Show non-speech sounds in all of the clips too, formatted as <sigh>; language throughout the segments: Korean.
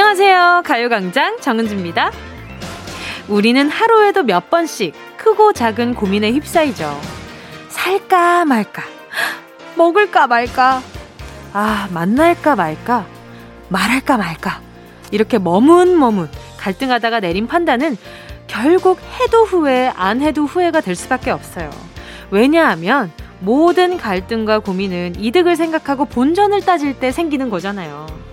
안녕하세요. 가요광장 정은지입니다. 우리는 하루에도 몇 번씩 크고 작은 고민에 휩싸이죠. 살까 말까, 먹을까 말까, 아, 만날까 말까, 말할까 말까. 이렇게 머문머문 갈등하다가 내린 판단은 결국 해도 후회, 안 해도 후회가 될 수밖에 없어요. 왜냐하면 모든 갈등과 고민은 이득을 생각하고 본전을 따질 때 생기는 거잖아요.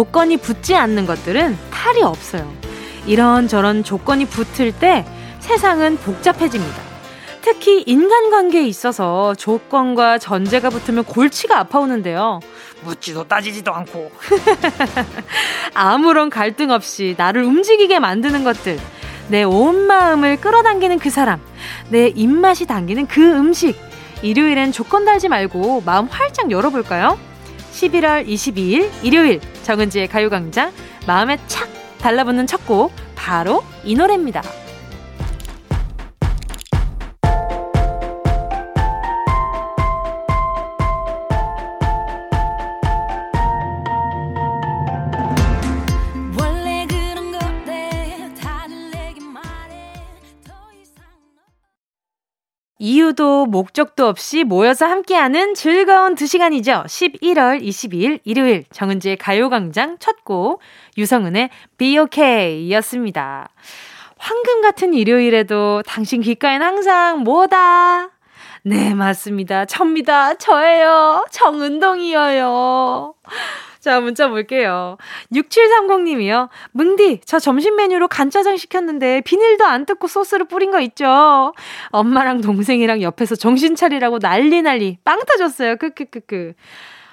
조건이 붙지 않는 것들은 탈이 없어요. 이런저런 조건이 붙을 때 세상은 복잡해집니다. 특히 인간관계에 있어서 조건과 전제가 붙으면 골치가 아파오는데요. 묻지도 따지지도 않고. <laughs> 아무런 갈등 없이 나를 움직이게 만드는 것들. 내 온 마음을 끌어당기는 그 사람. 내 입맛이 당기는 그 음식. 일요일엔 조건 달지 말고 마음 활짝 열어볼까요? 11월 22일 일요일 정은지의 가요광장 마음에 착 달라붙는 첫 곡 바로 이 노래입니다. 이유도 목적도 없이 모여서 함께하는 즐거운 두 시간이죠. 11월 22일 일요일 정은지의 가요광장 첫 곡 유성은의 Be OK 였습니다. 황금 같은 일요일에도 당신 귓가엔 항상 뭐다? 네, 맞습니다. 접니다. 저예요. 정은동이어요. 자, 문자 볼게요. 6730님이요. 뭉디, 저 점심 메뉴로 간짜장 시켰는데 비닐도 안 뜯고 소스를 뿌린 거 있죠? 엄마랑 동생이랑 옆에서 정신 차리라고 난리 난리 빵 터졌어요. 크크크크.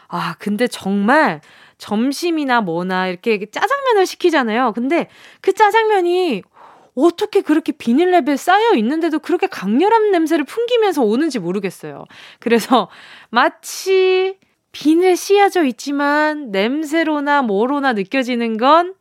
아, 근데 정말 점심이나 뭐나 이렇게 짜장면을 시키잖아요. 근데 그 짜장면이 어떻게 그렇게 비닐랩에 쌓여 있는데도 그렇게 강렬한 냄새를 풍기면서 오는지 모르겠어요. 그래서 마치 비늘 씌어져 있지만 냄새로나 뭐로나 느껴지는 건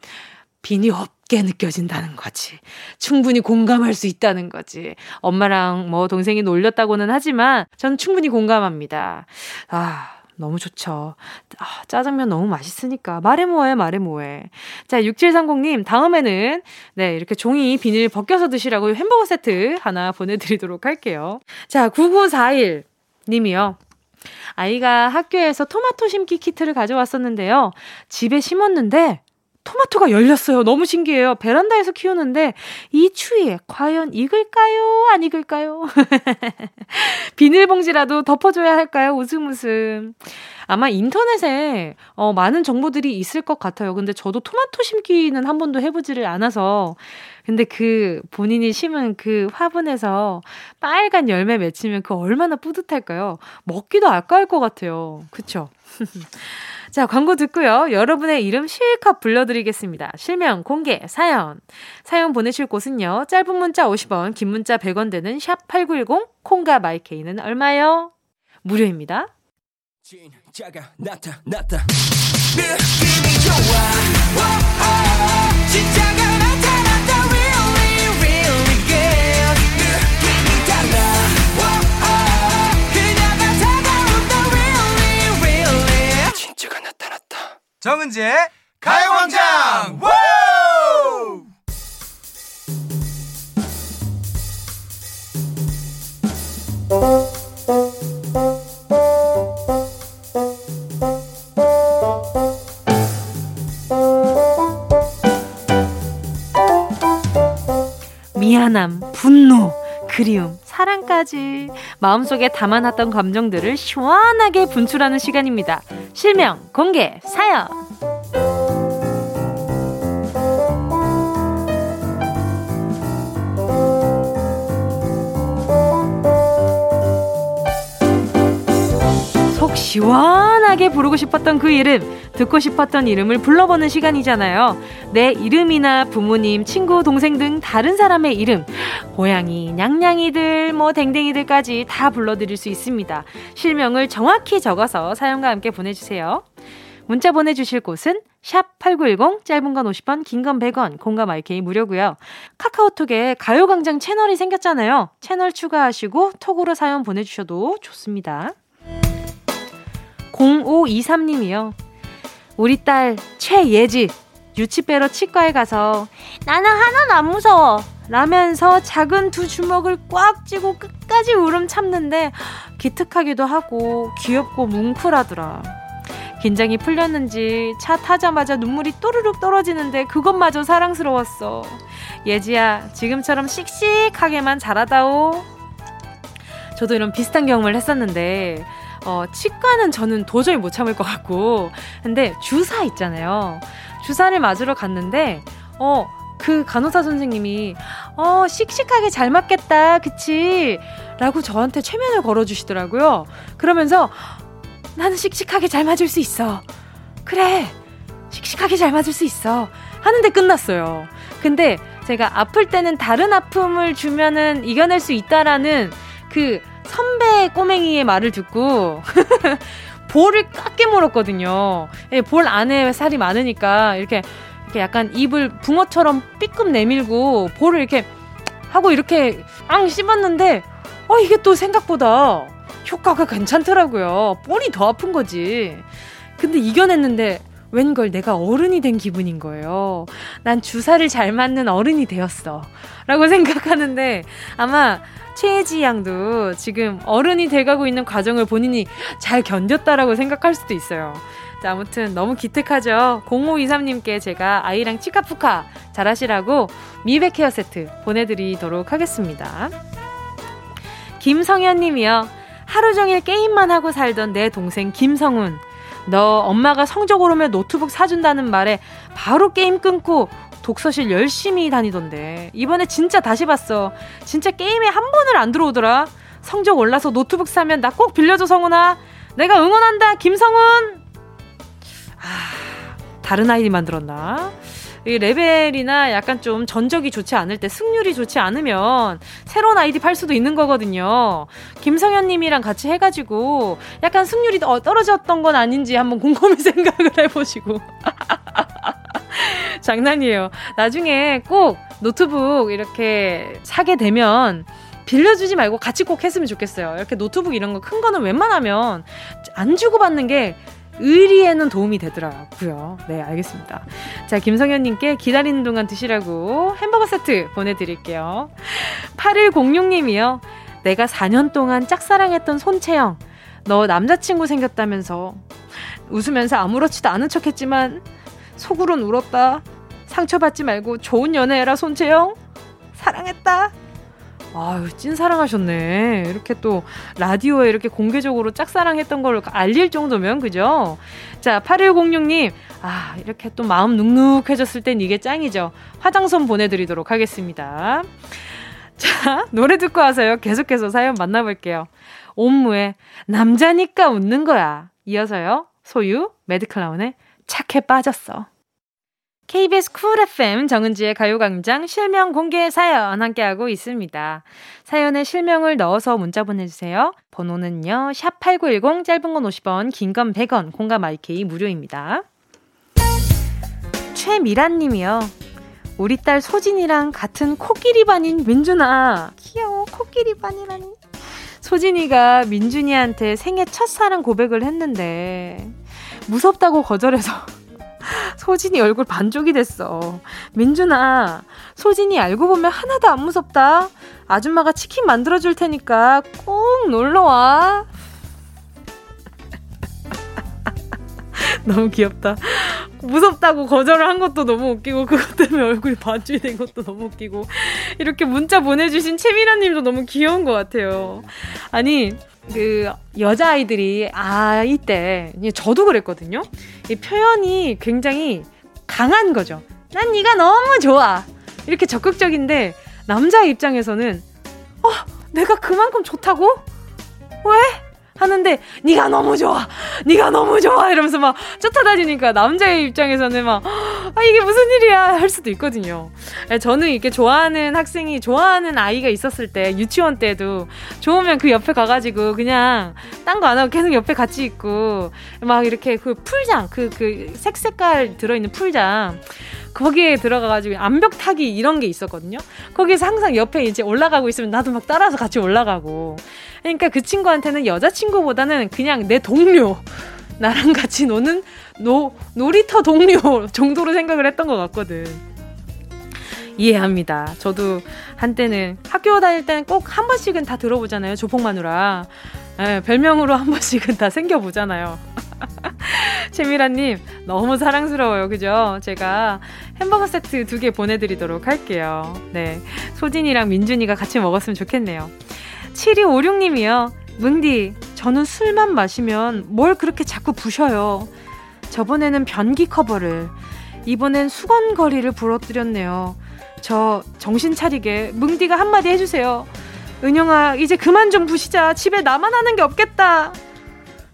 비니 없게 느껴진다는 거지. 충분히 공감할 수 있다는 거지. 엄마랑 뭐 동생이 놀렸다고는 하지만 전 충분히 공감합니다. 아, 너무 좋죠. 아, 짜장면 너무 맛있으니까. 말해 뭐해, 말해 뭐해. 자, 6730님, 다음에는, 네, 이렇게 종이 비닐 벗겨서 드시라고 햄버거 세트 하나 보내드리도록 할게요. 자, 9941 님이요. 아이가 학교에서 토마토 심기 키트를 가져왔었는데요. 집에 심었는데 토마토가 열렸어요. 너무 신기해요. 베란다에서 키우는데 이 추위에 과연 익을까요? 안 익을까요? <laughs> 비닐봉지라도 덮어줘야 할까요? 웃음 웃음. 아마 인터넷에 어, 많은 정보들이 있을 것 같아요. 근데 저도 토마토 심기는 한 번도 해보지를 않아서 근데 그 본인이 심은 그 화분에서 빨간 열매 맺히면 그 얼마나 뿌듯할까요? 먹기도 아까울 것 같아요. 그쵸? <laughs> 자, 광고 듣고요. 여러분의 이름 실컷 불러드리겠습니다. 실명, 공개, 사연. 사연 보내실 곳은요. 짧은 문자 50원, 긴 문자 100원 되는 샵 8910, 콩과 마이케이는 얼마요? 무료입니다. 진 짜가 나타났다. 느낌이 좋아. 오, 오, 진짜가 나타났다. Really, really good. 느낌이 달라. 오, 오, 그녀가 다가온다. Really, really. 진짜가 나타났다. 정은지의 가요광장. 미안함, 분노, 그리움, 사랑까지 마음속에 담아놨던 감정들을 시원하게 분출하는 시간입니다. 실명, 공개, 사연. 속 시원하게 부르고 싶었던 그 이름, 듣고 싶었던 이름을 불러보는 시간이잖아요. 내 이름이나 부모님, 친구, 동생 등 다른 사람의 이름, 고양이, 냥냥이들, 뭐 댕댕이들까지 다 불러드릴 수 있습니다. 실명을 정확히 적어서 사연과 함께 보내주세요. 문자 보내주실 곳은 샵 8910, 짧은 건 50원, 긴 건 100원, 공감 IK 무료고요. 카카오톡에 가요광장 채널이 생겼잖아요. 채널 추가하시고 톡으로 사연 보내주셔도 좋습니다. 0523님이요. 우리 딸 최예지 유치 빼러 치과에 가서 나는 하나도 안 무서워 라면서 작은 두 주먹을 꽉 쥐고 끝까지 울음 참는데 기특하기도 하고 귀엽고 뭉클하더라. 긴장이 풀렸는지 차 타자마자 눈물이 또르륵 떨어지는데 그것마저 사랑스러웠어. 예지야, 지금처럼 씩씩하게만 자라다오. 저도 이런 비슷한 경험을 했었는데, 어, 치과는 저는 도저히 못 참을 것 같고, 근데 주사 있잖아요. 주사를 맞으러 갔는데, 어, 그 간호사 선생님이, 어, 씩씩하게 잘 맞겠다, 그치? 라고 저한테 최면을 걸어주시더라고요. 그러면서, 나는 씩씩하게 잘 맞을 수 있어. 그래. 씩씩하게 잘 맞을 수 있어. 하는데 끝났어요. 근데 제가 아플 때는 다른 아픔을 주면은 이겨낼 수 있다라는 그 선배 꼬맹이의 말을 듣고 <laughs> 볼을 깎게 물었거든요. 예, 볼 안에 살이 많으니까 이렇게 이렇게 약간 입을 붕어처럼 삐끔 내밀고 볼을 이렇게 하고 이렇게 앙 씹었는데 어 이게 또 생각보다 효과가 괜찮더라고요. 볼이 더 아픈 거지. 근데 이겨냈는데 웬걸 내가 어른이 된 기분인 거예요. 난 주사를 잘 맞는 어른이 되었어. 라고 <laughs> 생각하는데 아마 최혜지 양도 지금 어른이 돼가고 있는 과정을 본인이 잘 견뎠다라고 생각할 수도 있어요. 자, 아무튼 너무 기특하죠? 0523님께 제가 아이랑 치카푸카 잘하시라고 미백 헤어 세트 보내드리도록 하겠습니다. 김성현 님이요. 하루 종일 게임만 하고 살던 내 동생 김성훈. 너 엄마가 성적 오르면 노트북 사준다는 말에 바로 게임 끊고 독서실 열심히 다니던데. 이번에 진짜 다시 봤어. 진짜 게임에 한 번을 안 들어오더라. 성적 올라서 노트북 사면 나 꼭 빌려줘, 성훈아. 내가 응원한다, 김성훈! 아, 다른 아이디 만들었나? 이 레벨이나 약간 좀 전적이 좋지 않을 때 승률이 좋지 않으면 새로운 아이디 팔 수도 있는 거거든요. 김성현 님이랑 같이 해가지고 약간 승률이 떨어졌던 건 아닌지 한번 곰곰이 <laughs> 생각을 해보시고. 장난이에요. 나중에 꼭 노트북 이렇게 사게 되면 빌려주지 말고 같이 꼭 했으면 좋겠어요. 이렇게 노트북 이런 거 큰 거는 웬만하면 안 주고받는 게 의리에는 도움이 되더라고요. 네, 알겠습니다. 자, 김성현님께 기다리는 동안 드시라고 햄버거 세트 보내드릴게요. 8106님이요. 내가 4년 동안 짝사랑했던 손채영. 너 남자친구 생겼다면서. 웃으면서 아무렇지도 않은 척 했지만, 속으론 울었다. 상처받지 말고 좋은 연애해라, 손채영. 사랑했다. 아유, 찐사랑하셨네. 이렇게 또 라디오에 이렇게 공개적으로 짝사랑했던 걸 알릴 정도면, 그죠? 자, 8106님. 아, 이렇게 또 마음 눅눅해졌을 땐 이게 짱이죠. 화장솜 보내드리도록 하겠습니다. 자, 노래 듣고 와서요. 계속해서 사연 만나볼게요. 옴므의 남자니까 웃는 거야. 이어서요. 소유, 매드클라운의 착해 빠졌어. KBS 쿨 FM 정은지의 가요광장 실명 공개 사연 함께하고 있습니다. 사연에 실명을 넣어서 문자 보내주세요. 번호는요, 샵8910 짧은 건 50원, 긴 건 100원, 콩과 my K 무료입니다. 최미란 님이요. 우리 딸 소진이랑 같은 코끼리 반인 민준아. 귀여워, 코끼리 반이라니. 소진이가 민준이한테 생애 첫사랑 고백을 했는데, 무섭다고 거절해서 소진이 얼굴 반쪽이 됐어. 민준아, 소진이 알고 보면 하나도 안 무섭다. 아줌마가 치킨 만들어줄 테니까 꼭 놀러와. <laughs> 너무 귀엽다. 무섭다고 거절을 한 것도 너무 웃기고 그것 때문에 얼굴이 반쪽이 된 것도 너무 웃기고 이렇게 문자 보내주신 채미라 님도 너무 귀여운 것 같아요. 아니 그 여자아이들이 아 이 때 저도 그랬거든요. 이 표현이 굉장히 강한 거죠. 난 네가 너무 좋아. 이렇게 적극적인데 남자 입장에서는 어, 내가 그만큼 좋다고? 왜? 하는데 네가 너무 좋아. 네가 너무 좋아 이러면서 막 쫓아다니니까 남자의 입장에서는 막 아, 이게 무슨 일이야 할 수도 있거든요. 예, 저는 이렇게 좋아하는 학생이 좋아하는 아이가 있었을 때 유치원 때도 좋으면 그 옆에 가가지고 그냥 딴 거 안 하고 계속 옆에 같이 있고 막 이렇게 그 풀장 그그 색색깔 들어있는 풀장 거기에 들어가가지고 암벽 타기 이런 게 있었거든요. 거기서 항상 옆에 이제 올라가고 있으면 나도 막 따라서 같이 올라가고. 그러니까 그 친구한테는 여자친구보다는 그냥 내 동료. 나랑 <laughs> 같이 노는 노, 놀이터 동료 <laughs> 정도로 생각을 했던 것 같거든. 이해합니다. 저도 한때는 학교 다닐 때는 꼭 한 번씩은 다 들어보잖아요. 조폭마누라. 예, 별명으로 한 번씩은 다 <laughs> 생겨보잖아요. <laughs> 채미라님, 너무 사랑스러워요. 그죠? 제가 햄버거 세트 두 개 보내드리도록 할게요. 네. 소진이랑 민준이가 같이 먹었으면 좋겠네요. 7256님이요. 뭉디, 저는 술만 마시면 뭘 그렇게 자꾸 부셔요. 저번에는 변기 커버를, 이번엔 수건거리를 부러뜨렸네요. 저 정신 차리게 뭉디가 한마디 해주세요. 은영아, 이제 그만 좀 부시자. 집에 나만 하는 게 없겠다.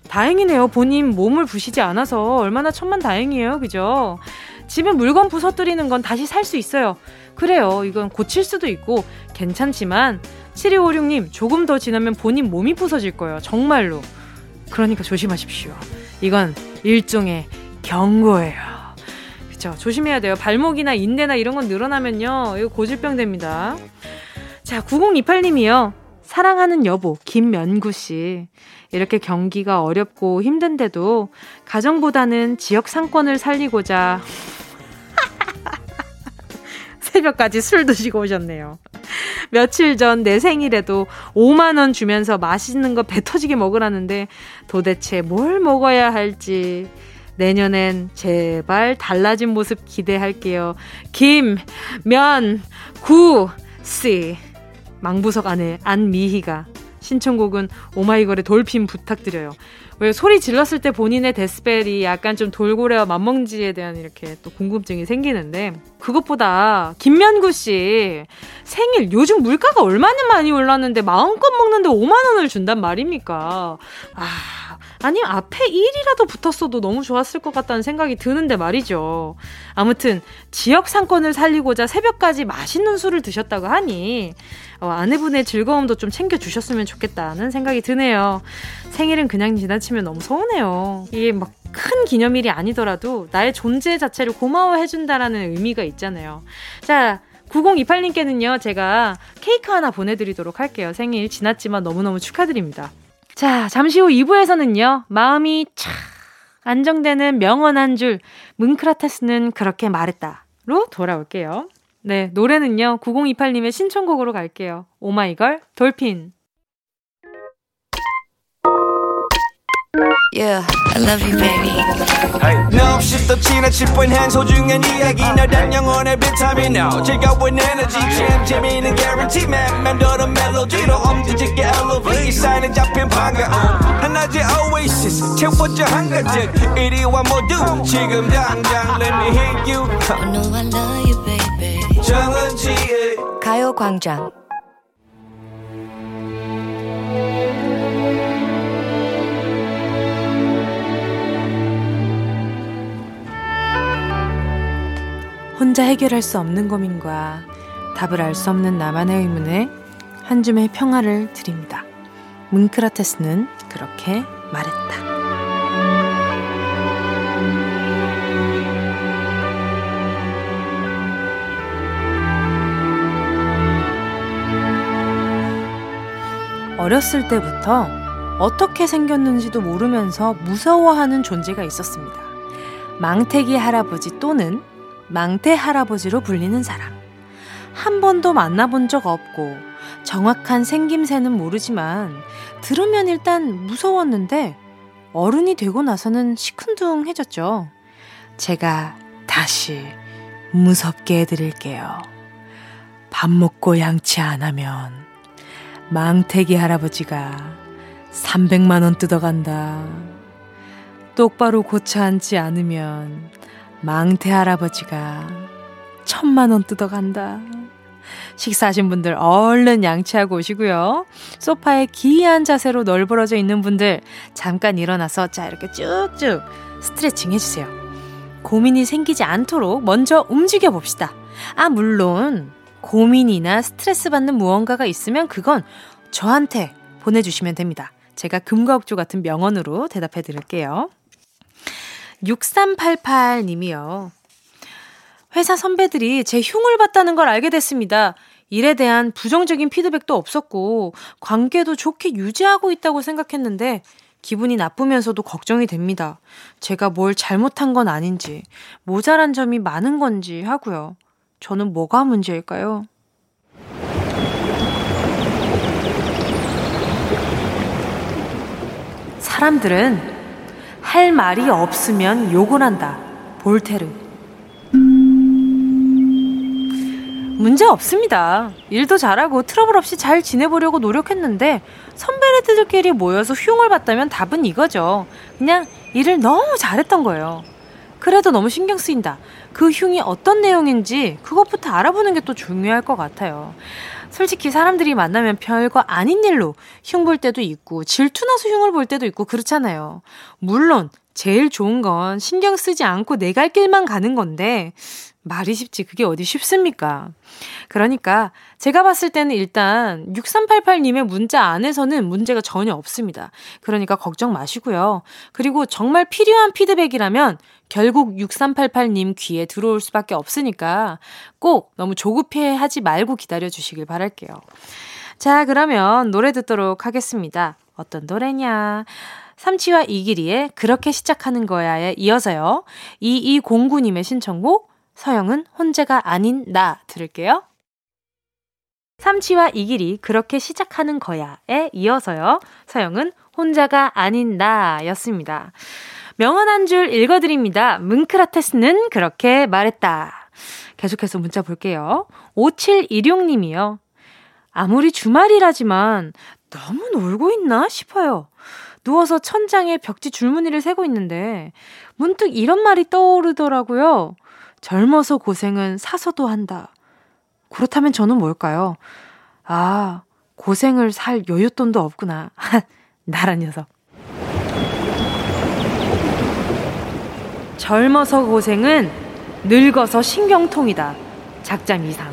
다행이네요. 본인 몸을 부시지 않아서 얼마나 천만 다행이에요. 그죠? 집에 물건 부서뜨리는 건 다시 살 수 있어요. 그래요. 이건 고칠 수도 있고 괜찮지만 7256님 조금 더 지나면 본인 몸이 부서질 거예요. 정말로. 그러니까 조심하십시오. 이건 일종의 경고예요. 그쵸. 조심해야 돼요. 발목이나 인대나 이런 건 늘어나면요. 이거 고질병 됩니다. 자, 9028님이요. 사랑하는 여보, 김면구 씨. 이렇게 경기가 어렵고 힘든데도 가정보다는 지역 상권을 살리고자 <laughs> 새벽까지 술 드시고 오셨네요. 며칠 전 내 생일에도 5만원 주면서 맛있는 거 배 터지게 먹으라는데 도대체 뭘 먹어야 할지 내년엔 제발 달라진 모습 기대할게요. 김, 면, 구, 씨. 망부석 안에 안미희가 신청곡은 오마이걸의 돌핀 부탁드려요. 왜 소리 질렀을 때 본인의 데스벨이 약간 좀 돌고래와 맘먹지에 대한 이렇게 또 궁금증이 생기는데 그것보다 김면구 씨 생일 요즘 물가가 얼마나 많이 올랐는데 마음껏 먹는데 5만 원을 준단 말입니까? 아 아니면 앞에 1이라도 붙었어도 너무 좋았을 것 같다는 생각이 드는데 말이죠. 아무튼 지역 상권을 살리고자 새벽까지 맛있는 술을 드셨다고 하니 어, 아내분의 즐거움도 좀 챙겨주셨으면 좋겠다는 생각이 드네요. 생일은 그냥 지나치면 너무 서운해요. 이게 막 큰 기념일이 아니더라도 나의 존재 자체를 고마워해준다라는 의미가 있잖아요. 자, 9028님께는요, 제가 케이크 하나 보내드리도록 할게요. 생일 지났지만 너무너무 축하드립니다. 자, 잠시 후 2부에서는요, 마음이 착 안정되는 명언 한 줄, 뭉크라테스는 그렇게 말했다.로 돌아올게요. 네, 노래는요, 9028님의 신청곡으로 갈게요. 오마이걸, 돌핀. Yeah, I love you, baby. No, 없이 또 지나칠 뻔한 소중한 이야기. 너란 영혼의 비타민 No 즐거운 에너지. 참 재미있는 guarantee man. 맘대로 멜로디로 엄지짓게 elevate. 사인은 잡힌 반가움. 하나의 oasis. 채워져 한가득. 이리와 모두 지금 당장 let me hit you. I know I love you, baby. 정은지의 가요광장 혼자 해결할 수 없는 고민과 답을 알 수 없는 나만의 의문에 한 줌의 평화를 드립니다. 뭉크라테스는 그렇게 말했다. 어렸을 때부터 어떻게 생겼는지도 모르면서 무서워하는 존재가 있었습니다. 망태기 할아버지 또는 망태 할아버지로 불리는 사람. 한 번도 만나본 적 없고 정확한 생김새는 모르지만 들으면 일단 무서웠는데 어른이 되고 나서는 시큰둥해졌죠. 제가 다시 무섭게 해드릴게요. 밥 먹고 양치 안 하면 망태기 할아버지가 300만원 뜯어간다. 똑바로 고쳐 앉지 않으면 망태 할아버지가 천만 원 뜯어간다. 식사하신 분들 얼른 양치하고 오시고요. 소파에 기이한 자세로 널브러져 있는 분들 잠깐 일어나서 자 이렇게 쭉쭉 스트레칭 해주세요. 고민이 생기지 않도록 먼저 움직여 봅시다. 아, 물론, 고민이나 스트레스 받는 무언가가 있으면 그건 저한테 보내주시면 됩니다. 제가 금과옥조 같은 명언으로 대답해 드릴게요. 6388님이요. 회사 선배들이 제 흉을 봤다는 걸 알게 됐습니다. 일에 대한 부정적인 피드백도 없었고, 관계도 좋게 유지하고 있다고 생각했는데, 기분이 나쁘면서도 걱정이 됩니다. 제가 뭘 잘못한 건 아닌지, 모자란 점이 많은 건지 하고요. 저는 뭐가 문제일까요? 사람들은 할 말이 없으면 욕을 한다. 볼테르. 문제 없습니다. 일도 잘하고 트러블 없이 잘 지내보려고 노력했는데 선배들끼리 모여서 흉을 봤다면 답은 이거죠. 그냥 일을 너무 잘했던 거예요. 그래도 너무 신경 쓰인다. 그 흉이 어떤 내용인지 그것부터 알아보는 게 또 중요할 것 같아요. 솔직히 사람들이 만나면 별거 아닌 일로 흉 볼 때도 있고 질투나서 흉을 볼 때도 있고 그렇잖아요. 물론 제일 좋은 건 신경 쓰지 않고 내 갈 길만 가는 건데 말이 쉽지 그게 어디 쉽습니까? 그러니까 제가 봤을 때는 일단 6388님의 문자 안에서는 문제가 전혀 없습니다. 그러니까 걱정 마시고요. 그리고 정말 필요한 피드백이라면 결국 6388님 귀에 들어올 수밖에 없으니까 꼭 너무 조급해 하지 말고 기다려 주시길 바랄게요. 자, 그러면 노래 듣도록 하겠습니다. 어떤 노래냐? 삼치와 이기리의 그렇게 시작하는 거야에 이어서요. 2209님의 신청곡 서영은 혼자가 아닌 나 들을게요. 삼치와 이길이 그렇게 시작하는 거야에 이어서요. 서영은 혼자가 아닌 나였습니다. 명언 한 줄 읽어드립니다. 뭉크라테스는 그렇게 말했다. 계속해서 문자 볼게요. 5716님이요. 아무리 주말이라지만 너무 놀고 있나 싶어요. 누워서 천장에 벽지 줄무늬를 세고 있는데 문득 이런 말이 떠오르더라고요. 젊어서 고생은 사서도 한다. 그렇다면 저는 뭘까요? 아, 고생을 살 여윳돈도 없구나. <laughs> 나란 녀석. 젊어서 고생은 늙어서 신경통이다. 작잠 이상.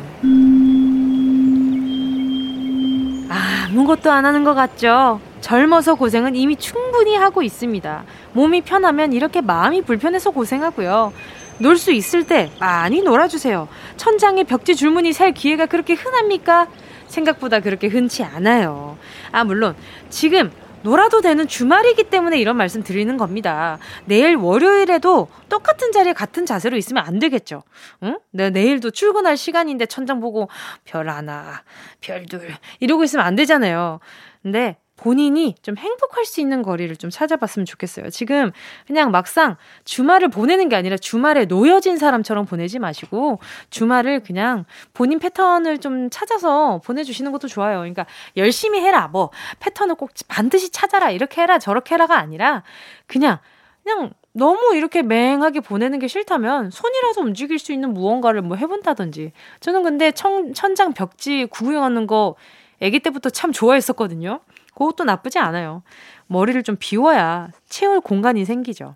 아무것도 안 하는 것 같죠? 젊어서 고생은 이미 충분히 하고 있습니다. 몸이 편하면 이렇게 마음이 불편해서 고생하고요. 놀 수 있을 때 많이 놀아주세요. 천장에 벽지 줄무늬 살 기회가 그렇게 흔합니까? 생각보다 그렇게 흔치 않아요. 아, 물론, 지금 놀아도 되는 주말이기 때문에 이런 말씀 드리는 겁니다. 내일 월요일에도 똑같은 자리에 같은 자세로 있으면 안 되겠죠. 응? 내 내일도 출근할 시간인데 천장 보고 별 하나, 별 둘, 이러고 있으면 안 되잖아요. 근데 본인이 좀 행복할 수 있는 거리를 좀 찾아봤으면 좋겠어요. 지금 그냥 막상 주말을 보내는 게 아니라 주말에 놓여진 사람처럼 보내지 마시고 주말을 그냥 본인 패턴을 좀 찾아서 보내주시는 것도 좋아요. 그러니까 열심히 해라. 뭐 패턴을 꼭 반드시 찾아라. 이렇게 해라. 저렇게 해라가 아니라 그냥 그냥 너무 이렇게 맹하게 보내는 게 싫다면 손이라도 움직일 수 있는 무언가를 뭐 해본다든지. 저는 근데 천, 천장 벽지 구경하는 거 아기 때부터 참 좋아했었거든요. 그것도 나쁘지 않아요. 머리를 좀 비워야 채울 공간이 생기죠.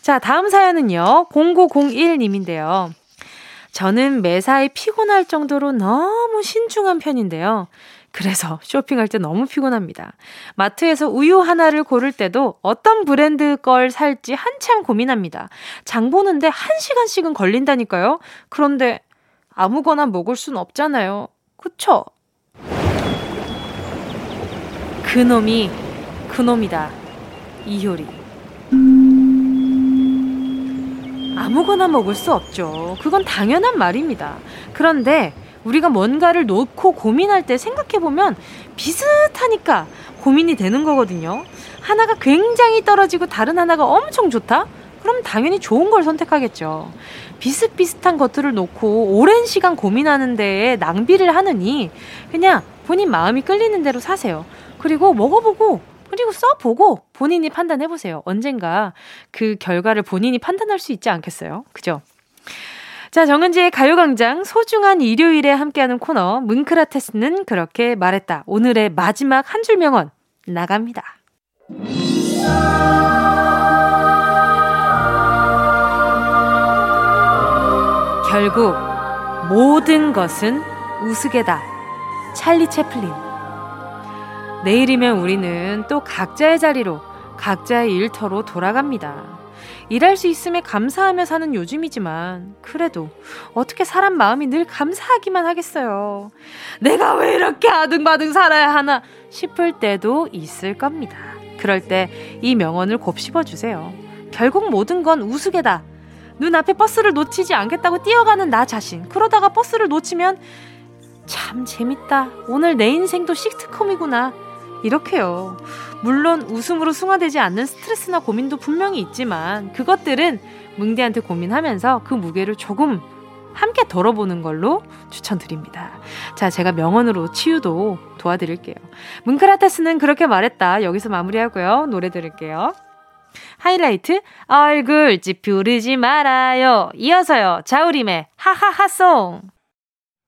자, 다음 사연은요. 0901님인데요. 저는 매사에 피곤할 정도로 너무 신중한 편인데요. 그래서 쇼핑할 때 너무 피곤합니다. 마트에서 우유 하나를 고를 때도 어떤 브랜드 걸 살지 한참 고민합니다. 장 보는데 한 시간씩은 걸린다니까요. 그런데 아무거나 먹을 순 없잖아요. 그쵸? 그 놈이 그 놈이다. 이효리. 아무거나 먹을 수 없죠. 그건 당연한 말입니다. 그런데 우리가 뭔가를 놓고 고민할 때 생각해보면 비슷하니까 고민이 되는 거거든요. 하나가 굉장히 떨어지고 다른 하나가 엄청 좋다? 그럼 당연히 좋은 걸 선택하겠죠. 비슷비슷한 것들을 놓고 오랜 시간 고민하는 데에 낭비를 하느니 그냥 본인 마음이 끌리는 대로 사세요. 그리고 먹어보고 그리고 써보고 본인이 판단해보세요. 언젠가 그 결과를 본인이 판단할 수 있지 않겠어요? 그죠? 자, 정은지의 가요광장 소중한 일요일에 함께하는 코너 뭉크라테스는 그렇게 말했다. 오늘의 마지막 한 줄 명언 나갑니다. 결국 모든 것은 우스개다. 찰리 채플린. 내일이면 우리는 또 각자의 자리로, 각자의 일터로 돌아갑니다. 일할 수 있음에 감사하며 사는 요즘이지만 그래도 어떻게 사람 마음이 늘 감사하기만 하겠어요. 내가 왜 이렇게 아등바등 살아야 하나 싶을 때도 있을 겁니다. 그럴 때 이 명언을 곱씹어 주세요. 결국 모든 건 우스개다. 눈앞에 버스를 놓치지 않겠다고 뛰어가는 나 자신. 그러다가 버스를 놓치면 참 재밌다. 오늘 내 인생도 시트콤이구나. 이렇게요. 물론 웃음으로 승화되지 않는 스트레스나 고민도 분명히 있지만 그것들은 뭉디한테 고민하면서 그 무게를 조금 함께 덜어보는 걸로 추천드립니다. 자, 제가 명언으로 치유도 도와드릴게요. 뭉크라테스는 그렇게 말했다. 여기서 마무리하고요. 노래 들을게요. 하이라이트 얼굴 찌푸르지 말아요. 이어서요. 자우림의 하하하송.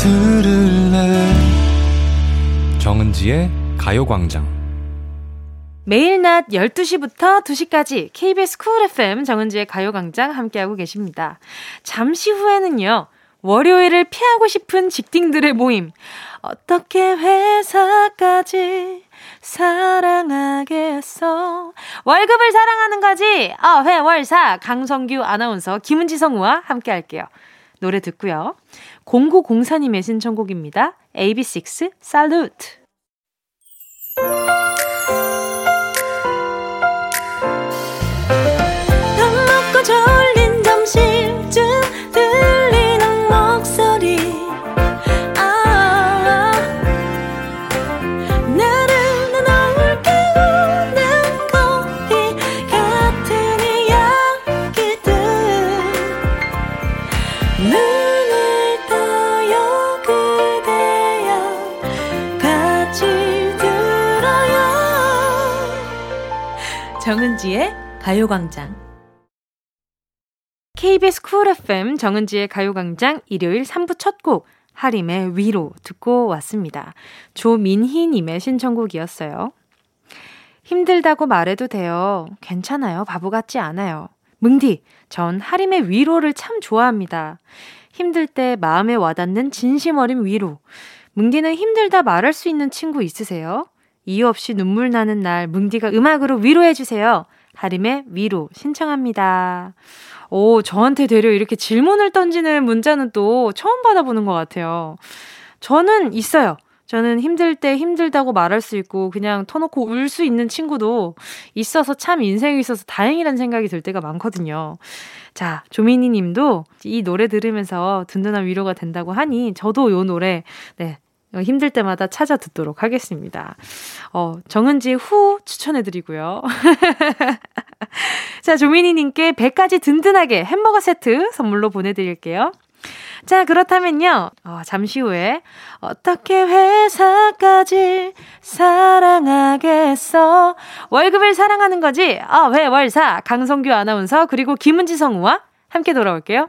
들을래 정은지의 가요광장 매일 낮 12시부터 2시까지 KBS 쿨 FM 정은지의 가요광장 함께하고 계십니다. 잠시 후에는요, 월요일을 피하고 싶은 직딩들의 모임. 어떻게 회사까지 사랑하겠어. 월급을 사랑하는 거지. 어, 회월사 강성규 아나운서 김은지 성우와 함께 할게요. 노래 듣고요. 0904님의 신청곡입니다. AB6 살 정은지의 가요광장. KBS 쿨 FM 정은지의 가요광장 일요일 3부 첫 곡, 하림의 위로 듣고 왔습니다. 조민희님의 신청곡이었어요. 힘들다고 말해도 돼요. 괜찮아요. 바보 같지 않아요. 뭉디, 전 하림의 위로를 참 좋아합니다. 힘들 때 마음에 와닿는 진심 어린 위로. 뭉디는 힘들다 말할 수 있는 친구 있으세요? 이유 없이 눈물 나는 날 뭉디가 음악으로 위로해 주세요. 하림의 위로 신청합니다. 오, 저한테 되려 이렇게 질문을 던지는 문자는 또 처음 받아보는 것 같아요. 저는 있어요. 저는 힘들 때 힘들다고 말할 수 있고 그냥 터놓고 울 수 있는 친구도 있어서 참 인생에 있어서 다행이라는 생각이 들 때가 많거든요. 자, 조민희 님도 이 노래 들으면서 든든한 위로가 된다고 하니 저도 요 노래 네, 어, 힘들 때마다 찾아 듣도록 하겠습니다. 어, 정은지 후 추천해드리고요. <laughs> 자, 조민희님께 100가지 든든하게 햄버거 세트 선물로 보내드릴게요. 자, 그렇다면요, 어, 잠시 후에, 어떻게 회사까지 사랑하겠어? 월급을 사랑하는 거지? 아, 회, 월사, 강성규 아나운서, 그리고 김은지 성우와 함께 돌아올게요.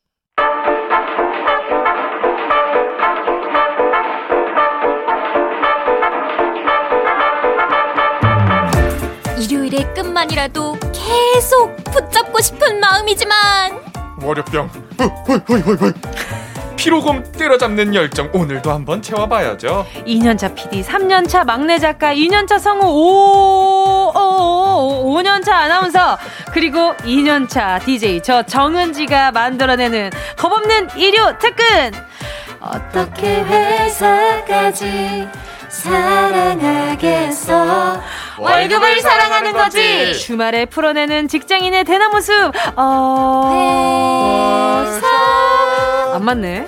일요일의 끝만이라도 계속 붙잡고 싶은 마음이지만 월요병 피로곰 때려잡는 열정 오늘도 한번 채워봐야죠. 2년차 PD, 3년차 막내 작가, 2년차 성우, 5, 5, 5년차 아나운서, 그리고 2년차 DJ 저 정은지가 만들어내는 겁없는 일요 특근! 어떻게 회사까지 사랑하겠어. 월급을 사랑하는 거지. 주말에 풀어내는 직장인의 대나무 숲. 어... 회사 안 맞네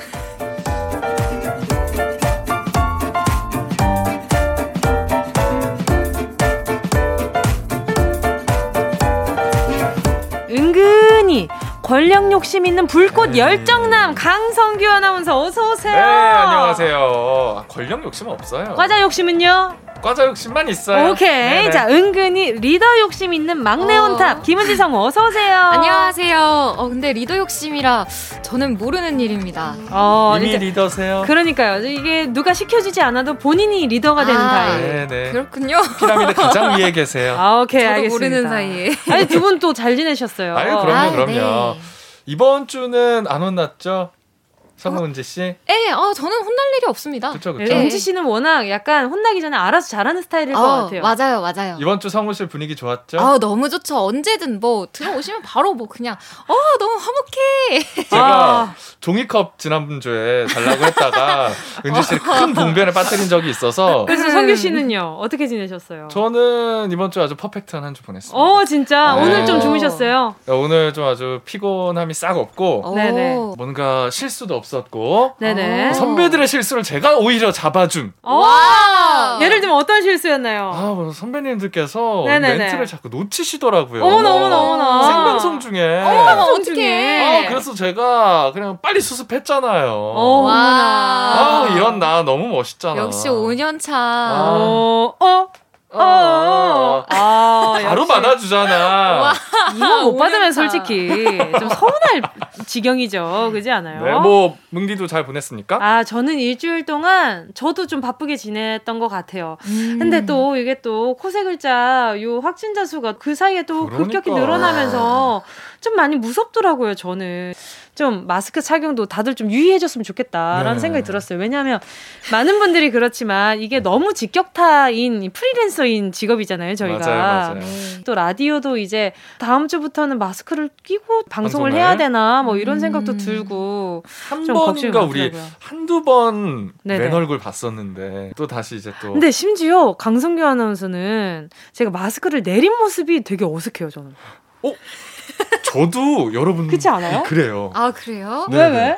권력 욕심 있는 불꽃 열정남 강성규 아나운서 어서 오세요. 네, 안녕하세요. 권력 욕심 없어요. 과자 욕심은요? 과자 욕심만 있어요. 오케이. 네네. 자, 은근히 리더 욕심 있는 막내 어. on top 김은지 성우 어서 오세요. <laughs> 안녕하세요. 어, 근데 리더 욕심이라 저는 모르는 일입니다. 어, 이미 이제 리더세요? 그러니까요. 이게 누가 시켜주지 않아도 본인이 리더가 되는 아, 타입. 네네. 그렇군요. 피라미드 가장 위에 계세요. 아, 오케이, 저도 알겠습니다. 모르는 사이에. 아니, 두 분 또 잘 지내셨어요. 아유, 그럼요, 아, 그럼요. 네. 이번 주는 안 혼났죠? 성은지 씨? 네, 어, 저는 혼날 일이 없습니다. 그쵸, 네, 그쵸. 은지 씨는 워낙 약간 혼나기 전에 알아서 잘하는 스타일일 것 어, 같아요. 맞아요, 맞아요. 이번 주 성우실 분위기 좋았죠? 아, 너무 좋죠. 언제든 뭐 들어오시면 바로 뭐 그냥 어, 너무 화목해. 제가 아. 종이컵 지난주에 달라고 했다가 <laughs> 은지 씨를 큰 봉변에 빠뜨린 적이 있어서 그래서 성규 씨는요? 어떻게 지내셨어요? 저는 이번 주 아주 퍼펙트한 한 주 보냈습니다. 어, 진짜? 네. 오늘 좀 주무셨어요? 오늘 좀 아주 피곤함이 싹 없고 네네. 오. 뭔가 실수도 없 었고 네네. 어. 선배들의 실수를 제가 오히려 잡아준 어, 와. 예를 들면 어떤 실수였나요? 아, 뭐 선배님들께서 네네네. 멘트를 자꾸 놓치시더라고요. 어머나, 어머나, 어머나. 생방송 중에. 어머, 방송 어떡해. 중에. 아, 그래서 제가 그냥 빨리 수습했잖아요. 어, 와. 아, 이런 나 너무 멋있잖아. 역시 5년 차. 아. 어, 어, 어, 어. 아, 바로. 받아주잖아. 이거 못 받으면 5년 차. 솔직히 좀 서운할 지경이죠. 그지 않아요? 네, 뭐 뭉디도 잘 보냈습니까? 아, 저는 일주일 동안 저도 좀 바쁘게 지냈던 것 같아요. 음. 근데 또 이게 또 코세 글자 요 확진자 수가 그 사이에 또 급격히 그러니까. 늘어나면서 좀 많이 무섭더라고요, 저는. 좀 마스크 착용도 다들 좀 유의해줬으면 좋겠다라는 네. 생각이 들었어요. 왜냐하면 많은 분들이 그렇지만 이게 너무 직격타인 프리랜서인 직업이잖아요, 저희가. 맞아요, 맞아요. 네. 또 라디오도 이제 다음 주부터는 마스크를 끼고 방송을 방송을? 해야 되나 뭐 이런 음. 생각도 들고 한좀 걱정이 번인가 우리 많더라고요. 한두 번 네네. 맨 얼굴 봤었는데 또 다시 이제 또 근데 심지어 강성규 아나운서는 제가 마스크를 내린 모습이 되게 어색해요 저는. 저도 여러분 그렇지 않아요? 그래요. 아, 그래요? 네, 왜 네. 왜?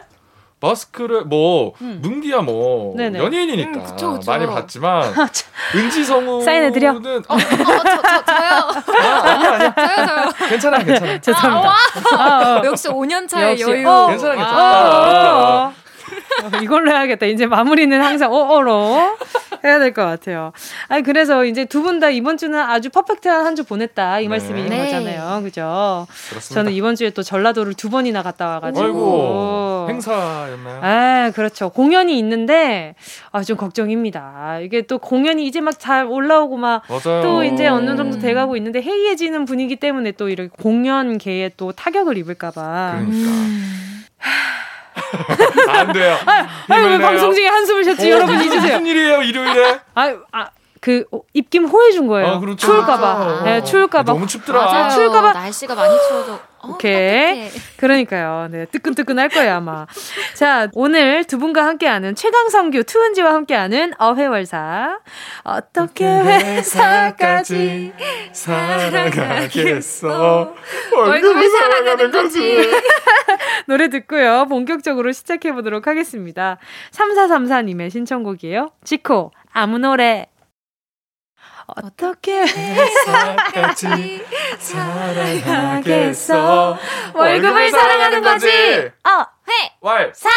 마스크를 뭐 음. 문기야 뭐 네네. 연예인이니까 음, 그쵸, 그쵸. 많이 봤지만 아, 참. 은지 성우는 사인해드려? 어, 저, 저, 저요. 아니야 아니야 저요, 저요. 괜찮아 괜찮아 <laughs> 죄송합니다. 아, 어. <laughs> 역시 5년 차의 역시. 여유. 어. 괜찮아, 어, 괜찮아. 어, 어. 어, 이걸로 해야겠다. 이제 마무리는 항상 어어로 해야 될 것 같아요. 아니 그래서 이제 두 분 다 이번 주는 아주 퍼펙트한 한 주 보냈다 이 네. 말씀인 네. 거잖아요. 그죠? 그렇습니다. 저는 이번 주에 또 전라도를 두 번이나 갔다 와가지고. 아이고 행사였나요? 아, 그렇죠. 공연이 있는데, 아, 좀 걱정입니다. 이게 또 공연이 이제 막 잘 올라오고 막, 맞아요. 또 이제 어느 음. 정도 돼가고 있는데, 해이해지는 분위기 때문에 또 이렇게 공연계에 또 타격을 입을까봐. 그러니까 음. 안 돼요. 아유, 왜 힘을 내요. 방송 중에 한숨을 쉬었지? 어, 여러분 무슨 잊으세요. 무슨 일이에요 일요일에? 아, 아, 그, 어, 입김 호해준 거예요. 아, 그렇죠. 추울까봐. 아, 네, 추울까봐. 너무 춥더라. 맞아요. 추울까봐. 날씨가 많이 추워져. 어, 오케이. 따뜻해. 그러니까요. 네, 뜨끈뜨끈 할 거예요, 아마. 자, 오늘 두 분과 함께하는 최강성규 투은지와 함께하는 어회월사. 어떻게 회사까지 사랑하겠어. 월급을 사랑하는 거지. <laughs> 노래 듣고요. 본격적으로 시작해 보도록 하겠습니다. 3434님의 신청곡이에요. 지코, 아무 노래. 어떻게 회사까지 사랑하겠어. 월급을 사랑하는 거지. 어, 회. 왈. 사!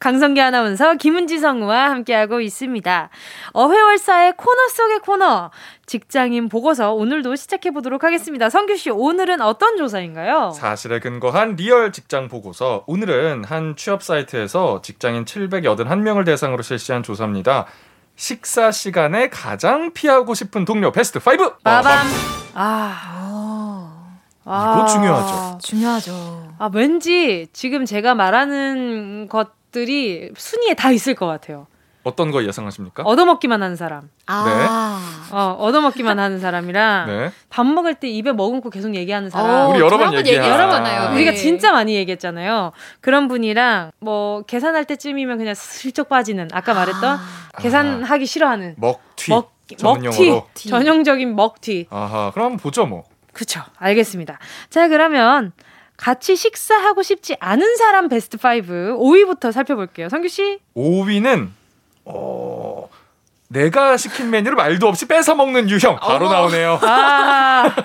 강성기 아나운서 김은지 성우와 함께하고 있습니다. 어회월사의 코너 속의 코너. 직장인 보고서 오늘도 시작해 보도록 하겠습니다. 성규 씨, 오늘은 어떤 조사인가요? 사실에 근거한 리얼 직장 보고서. 오늘은 한 취업 사이트에서 직장인 781명을 대상으로 실시한 조사입니다. 식사 시간에 가장 피하고 싶은 동료 베스트 5. 빠밤. 아, 어, 아. 이거 중요하죠. 중요하죠. 아, 왠지 지금 제가 말하는 것 것들이 순위에 다 있을 것 같아요. 어떤 거 예상하십니까? 얻어먹기만 하는 사람. 아. 어, 얻어먹기만 하는 사람이랑 네. 밥 먹을 때 입에 머금고 계속 얘기하는 사람. 어, 우리 여러 번 얘기한- 얘기하잖아요. 아. 우리가 네. 진짜 많이 얘기했잖아요. 그런 분이랑 뭐 계산할 때쯤이면 그냥 슬쩍 빠지는 아까 말했던 계산하기 싫어하는 먹튀. 먹 먹튀. 전형적인 먹튀. 아하. 그럼 한번 보죠 뭐. 그쵸. 알겠습니다. 자, 그러면 같이 식사하고 싶지 않은 사람 베스트 5 5위부터 살펴볼게요. 성규 씨? 5위는 어 내가 시킨 메뉴를 말도 없이 뺏어 먹는 유형 바로 어머. 나오네요. 아. <laughs>